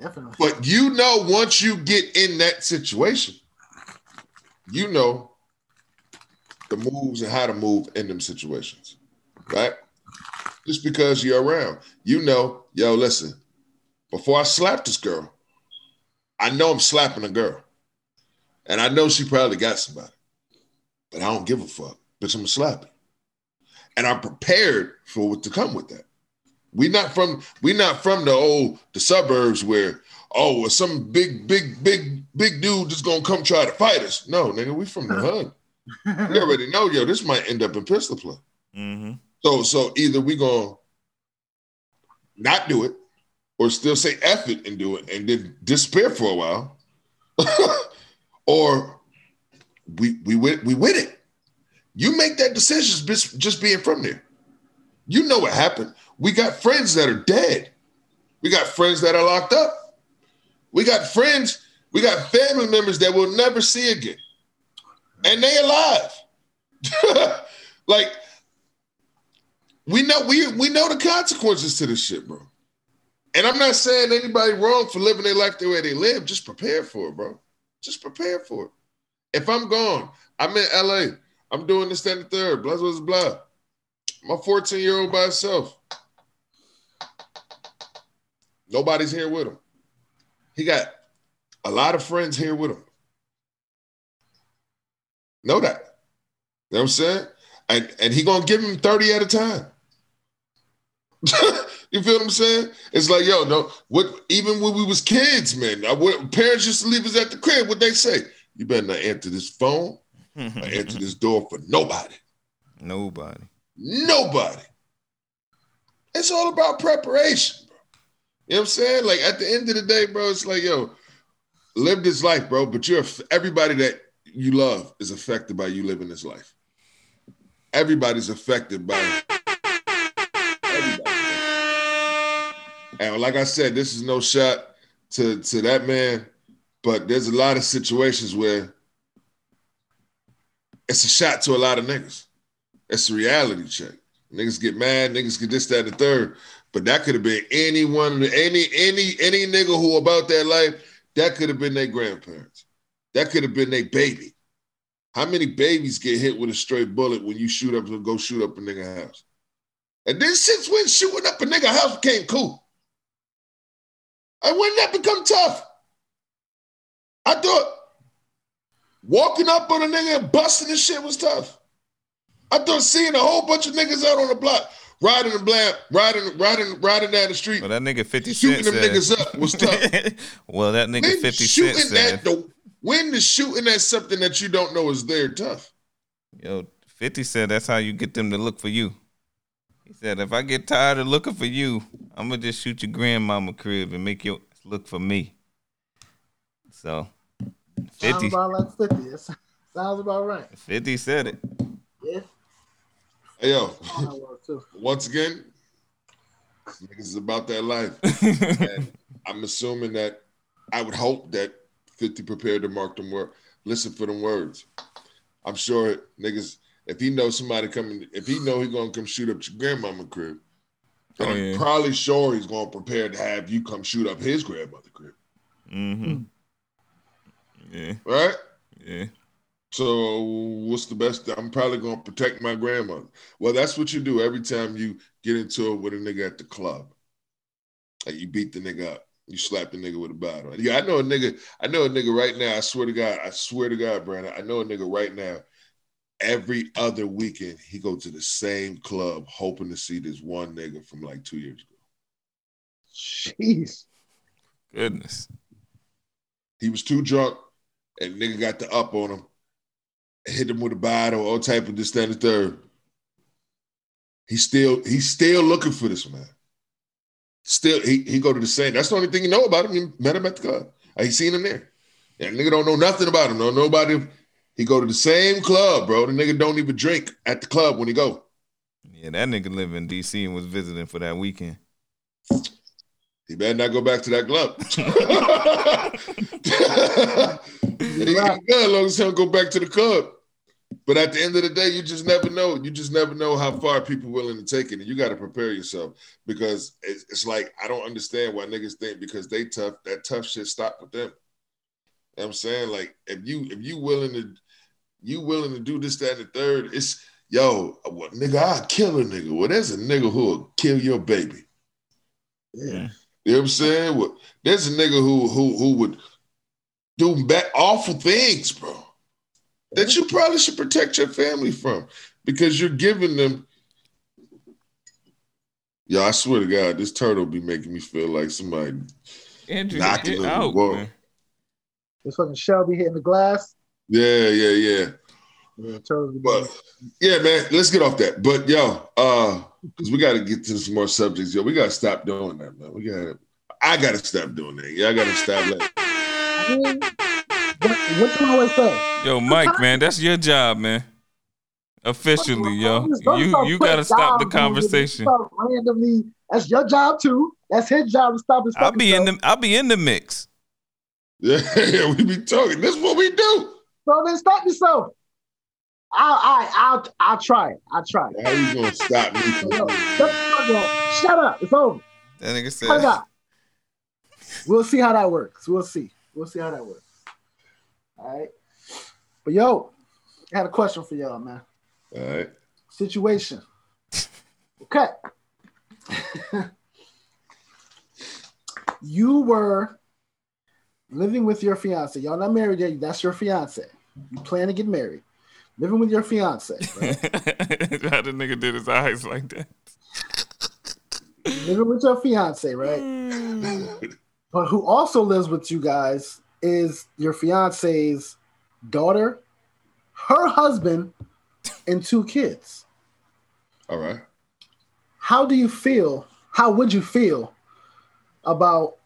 Definitely. But you know, once you get in that situation, you know the moves and how to move in them situations, right? Just because you're around, you know, yo, listen, before I slap this girl, I know I'm slapping a girl. And I know she probably got somebody, but I don't give a fuck. Bitch, I'm gonna slap. And I'm prepared for what to come with that. We not from we not from the old the suburbs where oh well, some big big big big dude just gonna come try to fight us. No, nigga, we from the hood. We already know, yo, this might end up in pistol play. Mm-hmm. So so either we gonna not do it or still say F it and do it and then disappear for a while. or we we win we win it. You make that decision just, being from there. You know what happened. We got friends that are dead. We got friends that are locked up. We got friends, we got family members that we'll never see again. And they alive. like we know we we know the consequences to this shit, bro. And I'm not saying anybody wrong for living their life the way they live. Just prepare for it, bro. Just prepare for it. If I'm gone, I'm in LA. I'm doing this, that, and the third. Blah, blah, blah. My 14 year old by himself. Nobody's here with him. He got a lot of friends here with him. Know that. You know what I'm saying? And and he gonna give him 30 at a time. you feel what I'm saying? It's like, yo, no, what even when we was kids, man, I, what, parents used to leave us at the crib, what they say? You better not answer this phone or answer this door for nobody. Nobody. Nobody. It's all about preparation, bro. You know what I'm saying? Like at the end of the day, bro, it's like, yo, live this life, bro. But you're everybody that you love is affected by you living this life. Everybody's affected by And like I said, this is no shot to, to that man, but there's a lot of situations where it's a shot to a lot of niggas. It's a reality check. Niggas get mad, niggas get this, that, and the third. But that could have been anyone, any, any, any nigga who about that life, that could have been their grandparents. That could have been their baby. How many babies get hit with a straight bullet when you shoot up and go shoot up a nigga house? And then since when shooting up a nigga house became cool? And when that become tough? I thought walking up on a nigga and busting this shit was tough. I thought seeing a whole bunch of niggas out on the block riding the black, riding, riding, riding down the street, Well, that nigga 50 shooting Cent them said- niggas up was tough. well, that nigga when 50 shooting said, at the when the shooting at something that you don't know is there tough. yo, 50 said that's how you get them to look for you. He said, if I get tired of looking for you, I'm going to just shoot your grandmama crib and make you look for me. So, 50 Sounds 50, about like 50. It sounds about right. 50 said it. Yeah. Hey yo, that works too. once again, niggas is about that life. and I'm assuming that I would hope that 50 prepared to mark them word. Listen for them words. I'm sure niggas, if he knows somebody coming, if he know he gonna come shoot up your grandmama crib, then Oh, I'm probably sure he's gonna prepare to have you come shoot up his grandmother crib. Mm-hmm. Yeah, Right? yeah. So what's the best? I'm probably gonna protect my grandmother. Well, that's what you do every time you get into it with a nigga at the club. Like you beat the nigga up. You slap the nigga with a bottle. Yeah, I know a nigga. I know a nigga right now. I swear to God. I swear to God, Brandon. I know a nigga right now. Every other weekend, he go to the same club, hoping to see this one nigga from like two years ago. Jeez. Goodness. He was too drunk, and nigga got the up on him, hit him with a bottle, all type of this, that, and the third. He's still he's still looking for this man. Still, he he go to the same. That's the only thing you know about him. You met him at the club. I ain't seen him there. That nigga don't know nothing about him. No, nobody. He go to the same club, bro. The nigga don't even drink at the club when he go. Yeah, that nigga live in DC and was visiting for that weekend. He better not go back to that club. he ain't good as long as he don't go back to the club. But at the end of the day, you just never know. You just never know how far people willing to take it, and you got to prepare yourself because it's, it's like I don't understand why niggas think because they tough that tough shit stop with them. You know what I'm saying like if you if you willing to you willing to do this that and the third, it's yo what nigga I kill a nigga. Well, there's a nigga who will kill your baby. Yeah. You know what I'm saying? Well, there's a nigga who who who would do bad, awful things, bro. That you probably should protect your family from because you're giving them. Yo, I swear to God, this turtle be making me feel like somebody. Andrew, Knock it on the out, wall. man. This fucking Shelby hitting the glass. Yeah, yeah, yeah. Yeah, turtles But yeah, man, let's get off that. But yo, uh, because we got to get to some more subjects. Yo, we got to stop doing that, man. We got to. I got to stop doing that. Yeah, I got to stop that. What, what you always say? Yo, Mike, man, that's your job, man. Officially, yo. You you gotta stop the jobs on me. conversation. Randomly, that's your job too. That's his job to stop his. I'll be in the I'll be in the mix. Yeah, yeah, we be talking. This is what we do. So then stop yourself. I'll, I, I'll, I'll try it. I'll try it. How you gonna stop me from? Yo, shut, up. Shut up. It's over. That nigga Cut it said. We'll see how that works. We'll see. We'll see how that works. All right. But yo, I had a question for y'all, man. All right. Situation. Okay. you were living with your fiance. Y'all not married yet. That's your fiance. You plan to get married. Living with your fiance. Right? how the nigga did his eyes like that. living with your fiance, right? Hmm. But who also lives with you guys is your fiance's daughter, her husband, and two kids. All right. How do you feel? How would you feel about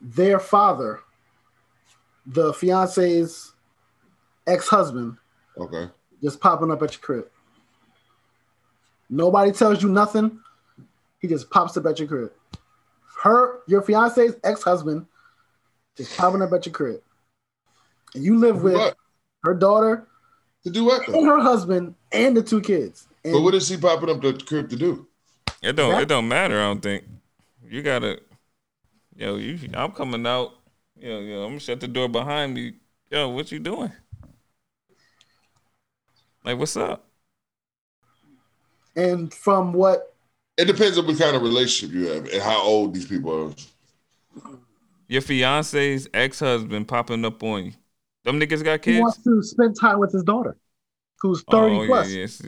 their father, the fiance's ex-husband, Okay. just popping up at your crib? Nobody tells you nothing. He just pops up at your crib. Her, your fiance's ex-husband, just popping up at your crib, and you live with What? her daughter To do what? and her husband and the two kids. And But what is he popping up the crib to do? It don't That- it don't matter, I don't think. You gotta yo, you I'm coming out. Yo, yo, I'm gonna shut the door behind me. Yo, what you doing? Like what's up? and from what It depends on what kind of relationship you have and how old these people are. Your fiance's ex-husband popping up on you. Them niggas got he kids? wants to spend time with his daughter, who's 30 oh, plus. Yeah, yes.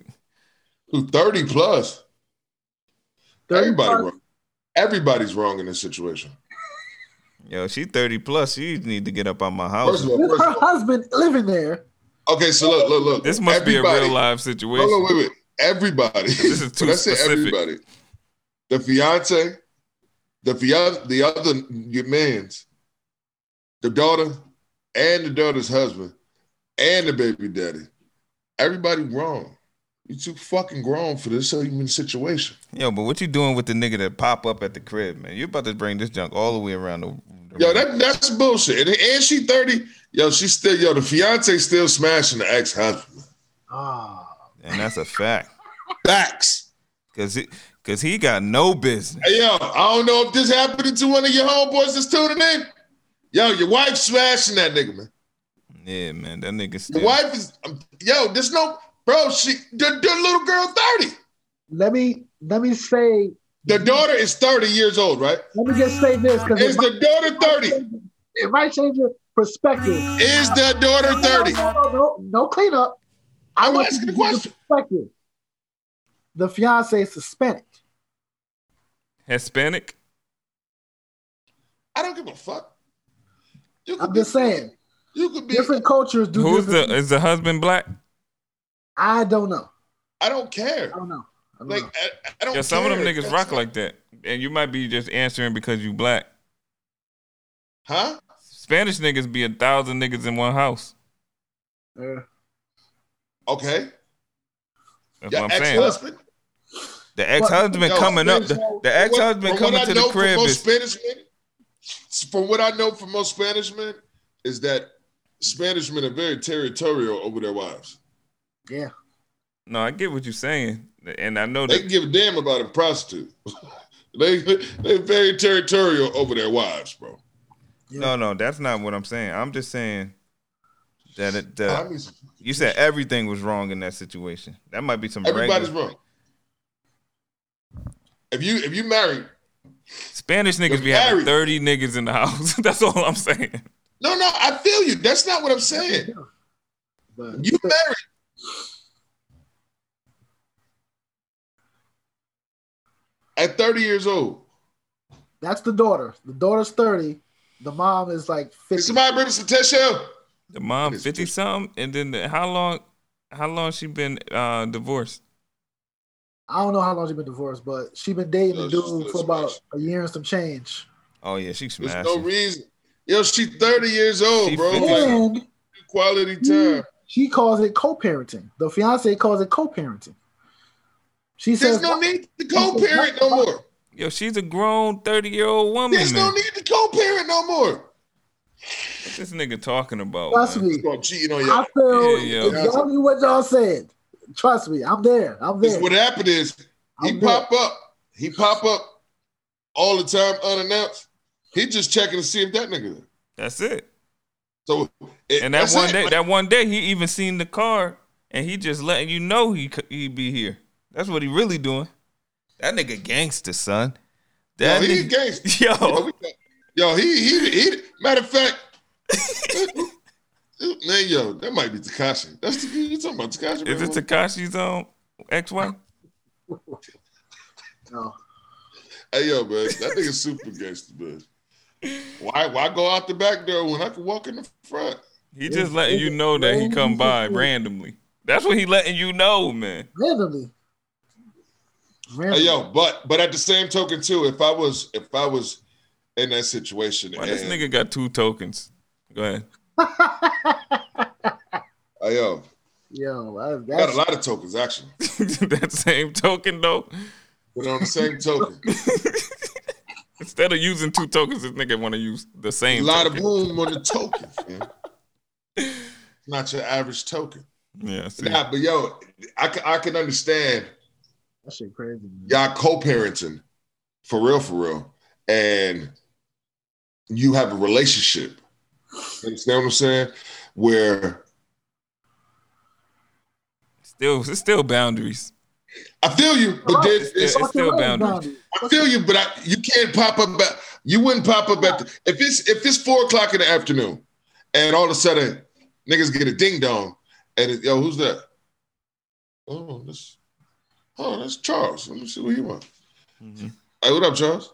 Who thirty plus? 30 Everybody plus. wrong. Everybody's wrong in this situation. Yo, she 30 plus. She need to get up on my First house. of all, With first her of all, husband living there. Okay. So look, look, look. This must be a real live situation. Hold on, wait, wait. Everybody. This is too when I say specific. everybody, the fiance, the fiance, the other your man's, the daughter, and the daughter's husband, and the baby daddy. Everybody wrong. You too fucking grown for this even situation. Yo, but what you doing with the nigga that pop up at the crib, man? You about to bring this junk all the way around the, the Yo, that that's bullshit. And, and she 30. Yo, she still, yo, the fiance still smashing the ex-husband. Ah. and that's a fact. Facts. Cause he, cause he got no business. Hey, yo, I don't know if this happened to one of your homeboys that's tuning in. Yo, your wife smashing that nigga, man. Yeah, man, that nigga Your wife is, um, yo, there's no, bro, she, the, the little girl 30. Let me let me say The daughter is 30 years old, right? Let me just say this because Is the daughter 30? it might change your perspective. Is the daughter 30? No, no, no, no cleanup. I I'm want asking you the question. perspective. The fiance is Hispanic. Hispanic. I don't give a fuck. You I'm be- just saying. You could be. Different cultures do Who's different. the is the husband black? I don't know. I don't care. I don't know. I don't Like know. I, I don't. Yeah, some of them niggas That's rock not- like that, and you might be just answering because you black. Huh? Spanish niggas be a thousand niggas in one house. Uh, Okay. That's Your what I'm saying. ex-husband. The ex husband Yo, coming up. The, the ex husband From coming what I to know the from crib most is Spanish men, from what I know from most Spanish men, is that Spanish men are very territorial over their wives. yeah. no. I get what you're saying, and I know They that. can give a damn about a prostitute. they they're very territorial over their wives, bro. No, no, that's not what I'm saying. I'm just saying that it, I the, mean, you said everything was wrong in that situation. That might be some everybody's regular. wrong. If you if you married, Spanish niggas You're be having 30 niggas in the house. that's all I'm saying. no, no, I feel you. That's not what I'm saying. But You married. At 30 years old. that's the daughter. The daughter's 30. The mom is like 50. Did somebody bring me some tissue? The mom fifty something, and then the, how long? How long she been uh, divorced? I don't know how long she been divorced, but she been dating the No, dude for about smashed. a year and some change. Oh yeah, she There's no reason. Yo, she 30 years old, She bro. 50. Like, And quality time. she calls it co-parenting. The fiance calls it co-parenting. She says no need to co-parent no more. Yo, she's a grown 30 year old woman. There's man. no need to co-parent no more. What this nigga talking about? Trust man? me. You cheating on I your feel Yeah, yeah. exactly what y'all said. Trust me, I'm there. I'm This there. what happened is he I'm there. pop up. He pop up all the time unannounced. He just checking to see if that nigga. That's it. So it, And that one it. day, that one day, he even seen the car, and he just letting you know he c- he be here. That's what he really doing. That nigga gangster, son. yo, he nigga, gangster. yo, Yo, we yo, he he he. Matter of fact, man, yo, that might be Tekashi. That's the, you talking about Tekashi? is it Tekashi's um ex-wife? No. Hey, yo, man, that nigga super gangster, man. Why why go out the back door when I can walk in the front? He just letting you know that he come by randomly. That's what he letting you know, man. Randomly. Hey, yo, but but at the same token too, if I was if I was in that situation, Why this nigga got two tokens? Go ahead. hey, yo, Yo, I- got a lot of tokens actually. that same token though. But on the same token, Instead of using two tokens, this nigga want to use the same. a lot token. of room on the tokens, man. Not your average token. Yeah, see. Nah, but yo, I can I can understand that shit crazy. Man. y'all co-parenting for real, for real, and you have a relationship. You understand what I'm saying? Where Still, it's still boundaries. I feel you, but then It's- it's, it's still Fucking boundaries. I feel you, but I, you can't pop up. At, you wouldn't pop up at the, if it's if it's four o'clock in the afternoon, and all of a sudden niggas get a ding dong, and it, yo, who's that? Oh, that's oh, that's Charles. Let me see what he want. Mhm. Hey, what up, Charles?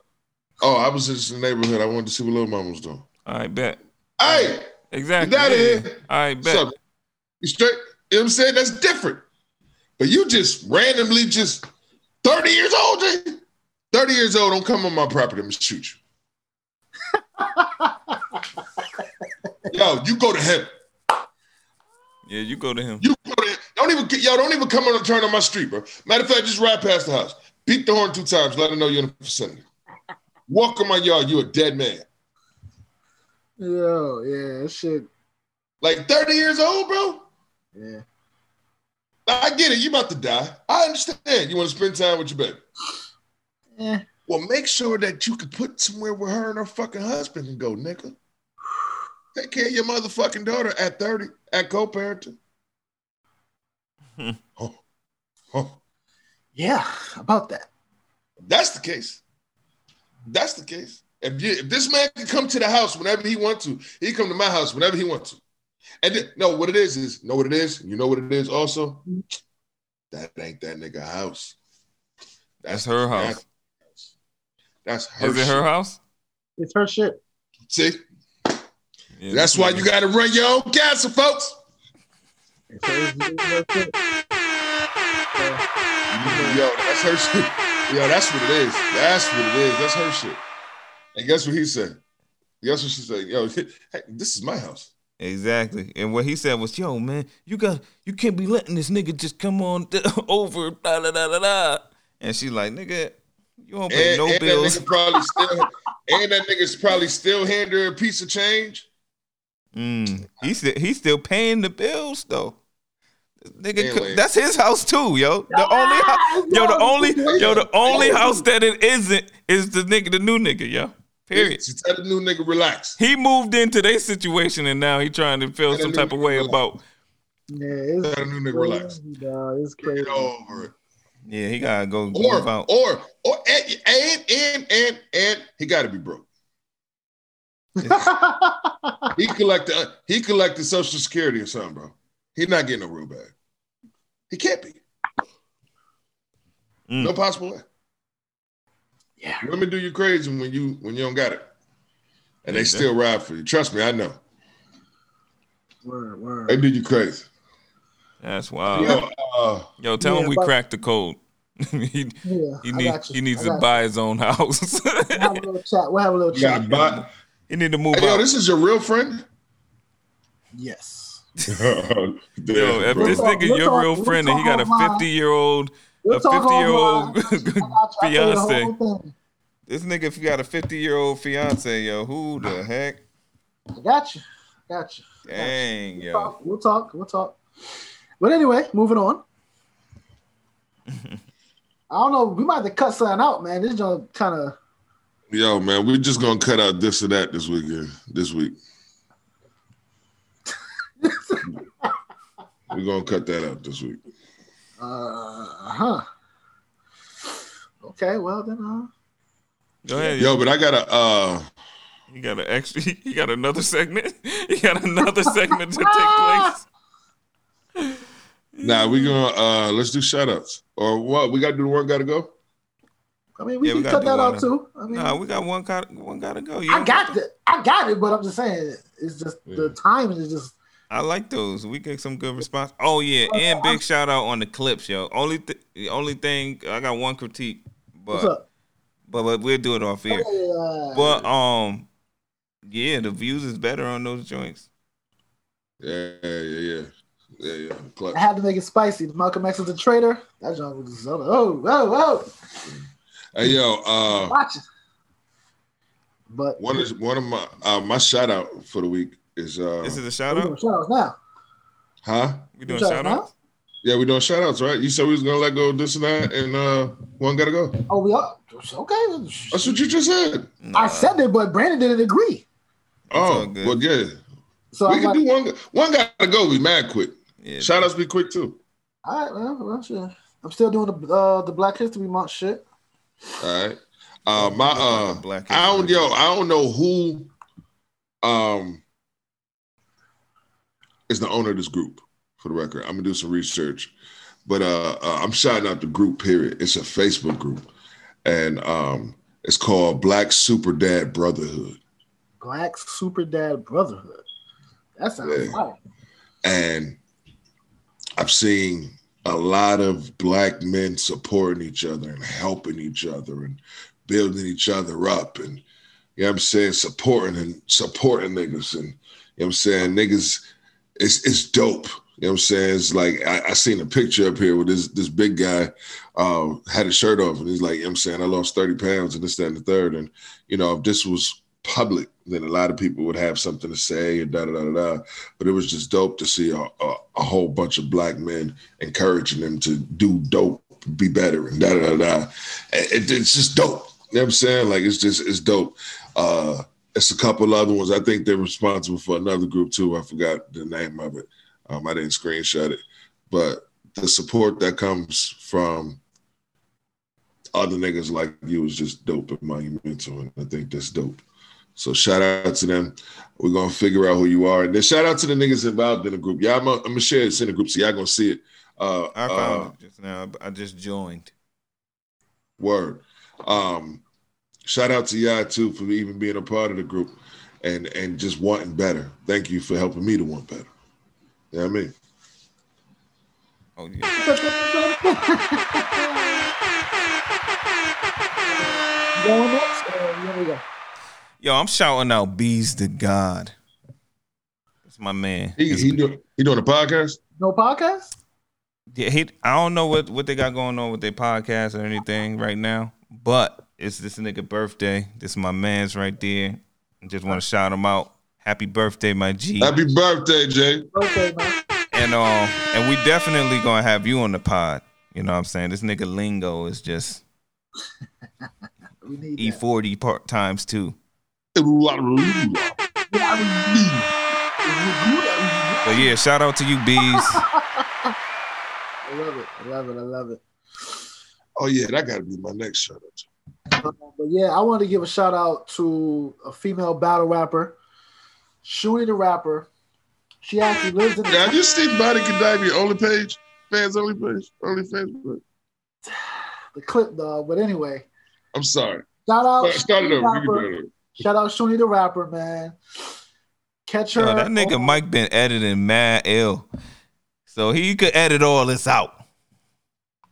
Oh, I was just in the neighborhood. I wanted to see what little mama was doing. I bet. Hey, Exactly. Get outta yeah. here. All right, what's bet. up? You straight? You know what I'm saying? That's different. But you just randomly just 30 years old, Jay. 30 years old, don't come on my property, I'm gonna shoot you. Yo, you go to heaven. Yeah, you go to him. You don't even get y'all. don't even come on and turn on my street, bro. Matter of fact, just ride past the house. Beat the horn two times, let them know you're in the vicinity. Walk in my yard, you a dead man. Yo, yeah, shit. Like 30 years old, bro. Yeah. I get it. You about to die. I understand. You want to spend time with your baby. Eh. Well, make sure that you can put somewhere where her and her fucking husband can go, nigga. Take care of your motherfucking daughter at 30 at co-parenting. Oh, oh. Yeah, about that. That's the case. That's the case. If, you, if this man can come to the house whenever he wants to, he come to my house whenever he wants to. And then, no, what it is is know what it is. You know what it is. Also, that ain't that nigga house. That's her house. That's her. Is it her house? It's her shit. See, Yeah, that's why you got to run your own castle, folks. Yo, that's her shit. Yo, that's what it is. That's what it is. That's her shit. And guess what he said? Guess what she said? Yo, hey, this is my house. Exactly. And what he said was, "Yo, man, you got you can't be letting this nigga just come on over." Da, da, da, da, da. And she like, "Nigga, you don't pay And, no and bills." that nigga probably still, and that nigga's probably still handing her a piece of change. Mm, he still he's still paying the bills though. Nigga, Yeah, that's his house too, yo. The only hou- ah, yo, the only yo, the only house that it isn't is the nigga, the new nigga, yo. Period. She tell the new nigga relax. He moved into their situation and now he trying to feel And some type of way relax. about. Yeah, it's Tell the new nigga relax. crazy, dog. It's crazy. Get over it. Yeah, he gotta go Or, out. or, or, and, and, and, and, and he got to be broke. He collected, he collected Social Security or something, bro. He's not getting no real bag. He can't be. Mm. No possible way. yeah. Women do you crazy when you when you don't got it, and they Yeah. still ride for you. Trust me, I know. Word, They word. do you crazy. That's wild. Yo, uh, Yo, tell Yeah, him we but- cracked the code. he Yeah, he need, he needs to got buy his own house. We'll have a little chat. We'll have a little you got chat. bought. he need to move Hey, yo, out. this is your real friend. Yes. Yo, Yo, if We'll this talk- nigga we'll your talk- real we'll friend and he got a 50 year old a 50 year old offline. I got you. I got you. I'll tell you the fiance. This nigga if you got a 50 year old fiance, yo, who the heck? I got you. Got you. Dang, We'll yo. talk. We'll talk. We'll talk. But anyway, moving on. I don't know. We might have to cut something out, man. This joint kind of. Yo, man, we're just gonna cut out this or that this weekend. This week, we're gonna cut that out this week. Uh huh. Okay, well then, uh, Go ahead. Yo, but I got a. uh He got an extra. You got another segment. You got another segment to take place. Nah, we gonna uh let's do shout outs. Or what? We gotta do the one gotta go? I mean, we Yeah, can gotta cut that one out too. I mean, Nah, we got one. Got one. Gotta go. You I got have it. I got it, but I'm just saying, it's just the timing is just. I like those. We get some good response. Oh yeah, and big shout out on the clips, yo. Only th- the only thing I got one critique, What's but up? but, but we'll do it off here. Uh, But um, yeah, the views is better on those joints. Yeah, yeah, yeah. Yeah, yeah. Clutch. I had to make it spicy. Malcolm X is a traitor. That joint was just, oh, oh, oh, Hey yo, uh watch it. But one is one of my uh my shout out for the week is uh This is a shout we're doing out. shout outs now. huh? We doing Shout shout out outs. Yeah, we doing shout outs, right? You said we was gonna let go of this and that and uh one gotta go. Oh, we are okay. That's what you just said. I said it, but Brandon didn't agree. Oh, all good. well, yeah. So we I'm can like, do one. One gotta go. Be mad quick. Yeah, Shout outs be quick too. all right, well, well, sure. I'm still doing the uh, the Black History Month shit. All right. Uh, my Look like a uh, Black I don't yo, I don't know who, um, is the owner of this group. For the record, I'm gonna do some research, but uh, uh I'm shouting out the group. Period. It's a Facebook group, and um, it's called Black Super Dad Brotherhood. Black Super Dad Brotherhood. That sounds Yeah. fire. and I've seen a lot of black men supporting each other and helping each other and building each other up and you know what I'm saying supporting and supporting niggas and you know what I'm saying niggas it's it's dope you know what I'm saying it's like I, I seen a picture up here with this this big guy uh, had his shirt off and he's like you know what I'm saying I lost 30 pounds and this that and the third and you know if this was public then a lot of people would have something to say and da da da da but it was just dope to see a, a, a whole bunch of black men encouraging them to do dope, be better, and da da da da. It, it's just dope. You know what I'm saying? Like it's just it's dope. Uh, it's a couple other ones. I think they're responsible for another group too. I forgot the name of it. Um, I didn't screenshot it, but the support that comes from other niggas like you is just dope and monumental, and I think that's dope. So shout out to them. We're gonna figure out who you are, and then shout out to the niggas involved in the group. Yeah, I'm gonna, I'm gonna share it in the group, so y'all gonna see it. Uh, I uh, found it just now. I just joined. Word. Um, shout out to y'all too for even being a part of the group and and just wanting better. Thank you for helping me to want better. You know what I mean? Oh yeah. Going next? Oh, here we go. Yo, I'm shouting out bees to God. That's my man. He It's- he, do, he doing a podcast? No podcast? Yeah, he. I don't know what what they got going on with their podcast or anything right now, but it's this nigga birthday. This is my man's right there. I just want to shout him out. Happy birthday, my G. Happy birthday, Jay. Okay. And um, and we definitely gonna have you on the pod. You know what I'm saying? This nigga lingo is just E40 part times two. But yeah, shout out to you, bees. I love it. I love it. I love it. Oh yeah, that gotta be my next shout out. Um, but yeah, I wanted to give a shout out to a female battle rapper, Shuni the rapper. She actually lives in the Yeah, have you seen Body Kadavi only page? Fans only page? Only fans page? the clip, though. But anyway, I'm sorry. shout out, Start, start it Shuni the over. You can rapper. it over. Shout out Shuni the rapper, man. Catch her. Yo, that nigga on- Mike been editing mad ill, so he could edit all this out.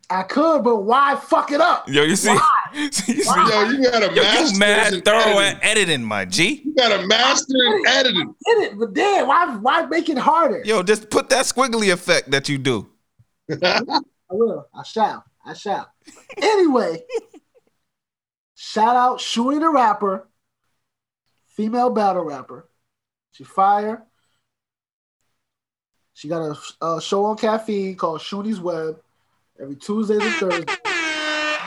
I could, but why fuck it up? Yo, you see? Why? you see? Yo, you got a Yo, master you mad in thorough editing. at editing, my G. You got a master in editing. Did it, but then why why make it harder? Yo, just put that squiggly effect that you do. I will. I shall. I shall. Anyway, shout out Shuni the rapper, female battle rapper. She fire. She got a, a show on caffeine called Shuni's Web every Tuesdays and Thursdays.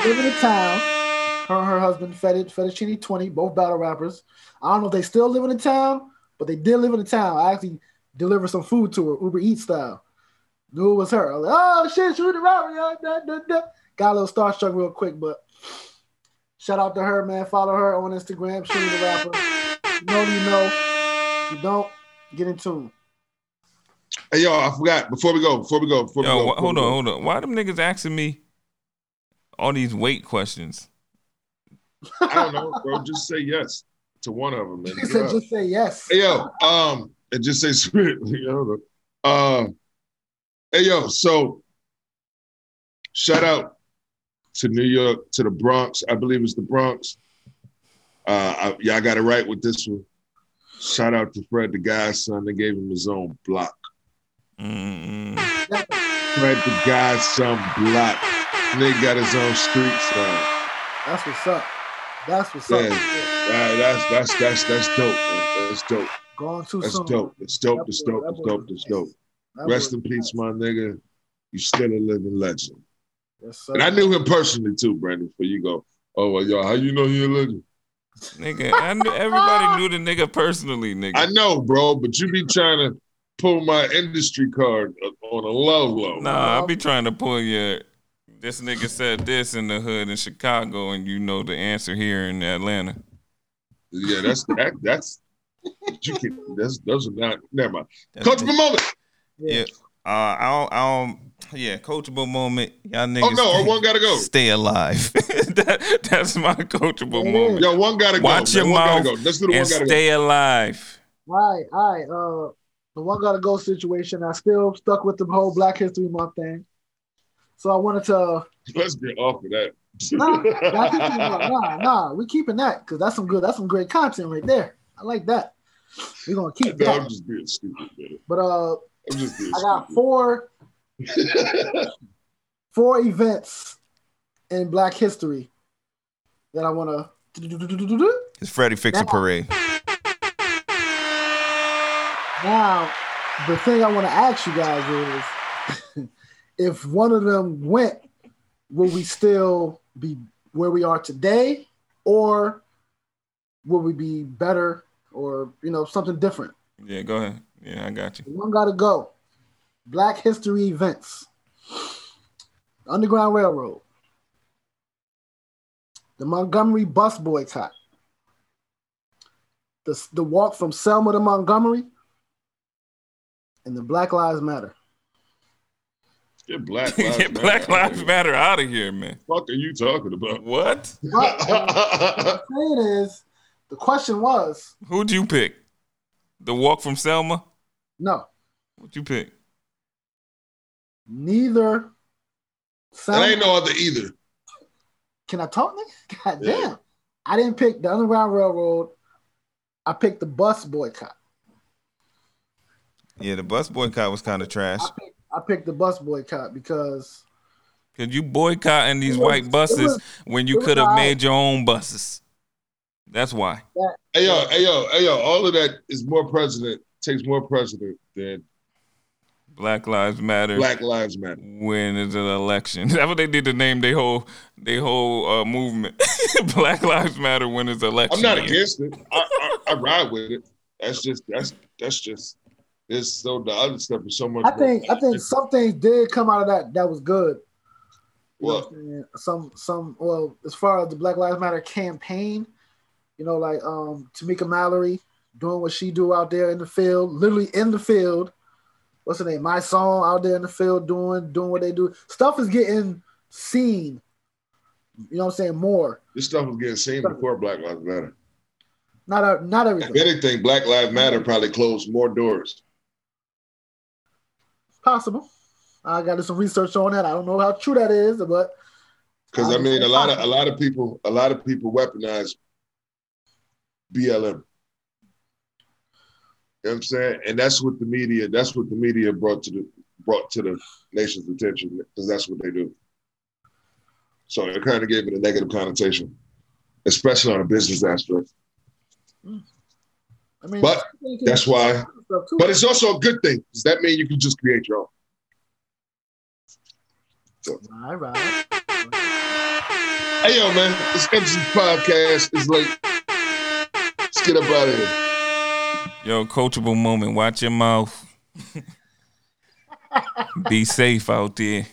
Living in town. Her and her husband, Fetid, Fettuccine 20, both battle rappers. I don't know if they still live in the town, but they did live in the town. I actually delivered some food to her, Uber Eats style. Knew it was her. I was like, oh shit, Shuni the rapper. Got a little starstruck real quick, but shout out to her, man. Follow her on Instagram, Shuni the rapper. You know, you know. If you don't, get in tune. Hey, yo, I forgot. Before we go, before we go, before Yo, we go. wh- before hold we on, hold on. Why them niggas asking me all these weight questions? I don't know, bro. Just say yes to one of them, man. He said, just say yes. Hey yo, um, and just say spirit. I don't know. Uh, hey yo, so shout out to New York, to the Bronx. I believe it's the Bronx. Uh, I, y'all got it right with this one. Shout out to Fred, the Godson. They gave him his own block. Mm-mm. Fred, the Godson, block. Nigga got his own street sign. That's what's up. That's what's Yeah. up. Uh, that's that's that's that's dope. Man. That's dope. Going too That's soon. dope. That's dope. That's dope. That's dope. That's dope. That Rest in peace, my nigga. You still a living legend. Yes, sir. And I knew him personally too, Brandon. Before you go, oh well, yo, how you know he a legend? Nigga, I knew, everybody knew the nigga personally, nigga. I know, bro, but you be trying to pull my industry card on a low low. Nah, I be trying to pull your. This nigga said this in the hood in Chicago, and you know the answer here in Atlanta. Yeah, that's that. That's you can. That's those are not. Never mind. That's Coachable the- moment. Yeah. Uh, I don't, I don't, yeah, coachable moment. Y'all niggas. Oh no, or stay, one gotta go. Stay alive. that, that's my coachable Yeah. moment. Yo, one gotta go. Watch man. your mouth go. Let's do the and one gotta stay alive. Right, all right. Uh, the one gotta go situation. I still stuck with the whole Black History Month thing. So I wanted to. go. Let's get off of that. Nah, Black History Nah, nah. We keeping that because that's some good. That's some great content right there. I like that. We're gonna keep no, I'm that. just being stupid, man. But uh, I'm just being I got stupid. four four events in Black history that I want to. It's Freddie Fix a Parade. Now, the thing I want to ask you guys is, if one of them went, will we still be where we are today, or will we be better, or you know something different? Yeah, go ahead. Yeah, I got you. One got to go. Black history events. Underground Railroad. the Montgomery bus boycott, the the walk from Selma to Montgomery, and the Black Lives Matter. Get Black Lives Get Matter Black out of Lives here. Matter out of here, man. What the fuck are you talking about? What? But what I'm saying is, the question was Who'd you pick? The walk from Selma? no, What'd you pick? neither. That Selma, ain't no other either. can I talk, nigga? God Yeah. damn. I didn't pick the Underground Railroad. I picked the bus boycott. Yeah, the bus boycott was kind of trash. I picked, I picked the bus boycott because Cause you boycotting these was- white buses was- when you could have made your own buses. That's why. Hey yo, hey yo, hey yo, all of that is more president, takes more precedent than Black Lives Matter. Black Lives Matter. when it's an election. That's what they did to name their whole they whole uh, movement. Black Lives Matter when it's election. I'm not year. against it. I, I, I ride with it. That's just that's that's just it's so the other stuff is so much. I think more- I think some things did come out of that that was good. You What? what Some some well, as far as the Black Lives Matter campaign, you know, like um Tamika Mallory doing what she do out there in the field, literally in the field. What's her name? My song out there in the field doing doing what they do. Stuff is getting seen. You know what I'm saying? More. this stuff was getting seen before Black Lives Matter. Not a, not If anything, Black Lives Matter probably closed more doors. Possible. I got to do some research on that. I don't know how true that is, but Because I mean, a lot of a lot of people, a lot of people weaponize BLM. You know what I'm saying? And that's what the media, that's what the media brought to the brought to the nation's attention, because that's what they do. So it kind of gave it a negative connotation, especially on a business aspect. Hmm. I mean, But That's why. Stuff too. But it's also a good thing. Does that mean you can just create your own? All right. Hey yo, man, this MC podcast is late. Let's get up out of here. Yo, coachable moment. Watch your mouth. Be safe out there.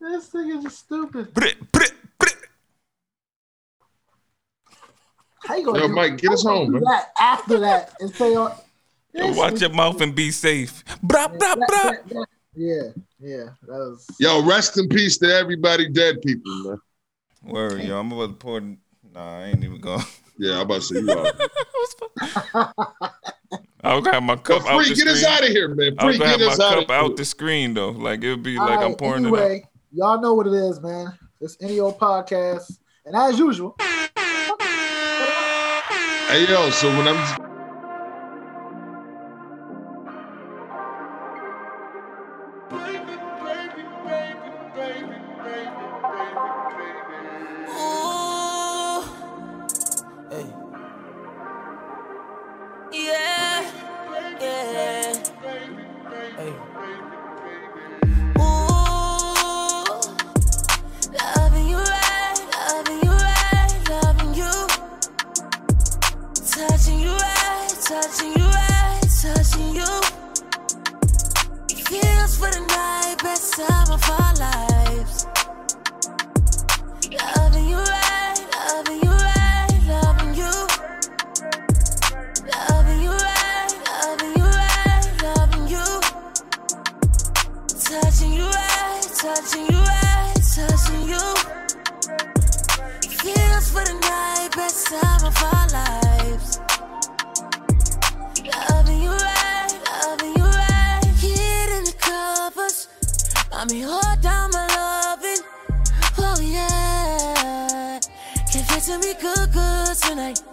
This thing is stupid. Brit, brit, brit. How you gonna Yo, do, Mike, get us home, man. That after that and say, Yo, watch your mouth and be safe. Bra, bra, that- bra. that- that- Yeah, yeah, that was. Yo, rest in peace to everybody dead people, man. Word, yo. I'm about to pour. Nah, I ain't even going. Yeah, I'm about to say you are. I was having my But cup out free, the get us screen. out of here, man. I was Free, gonna get have us my out cup of out the screen though. Like it would be All like I'm right, pouring it out. anyway, y'all know what it is, man. It's any old podcast, and as usual, Hey, yo, so when I'm touching you. Feels for the night, best time of our lives. I mean, hold down my loving. Oh yeah, give it to me good, good tonight.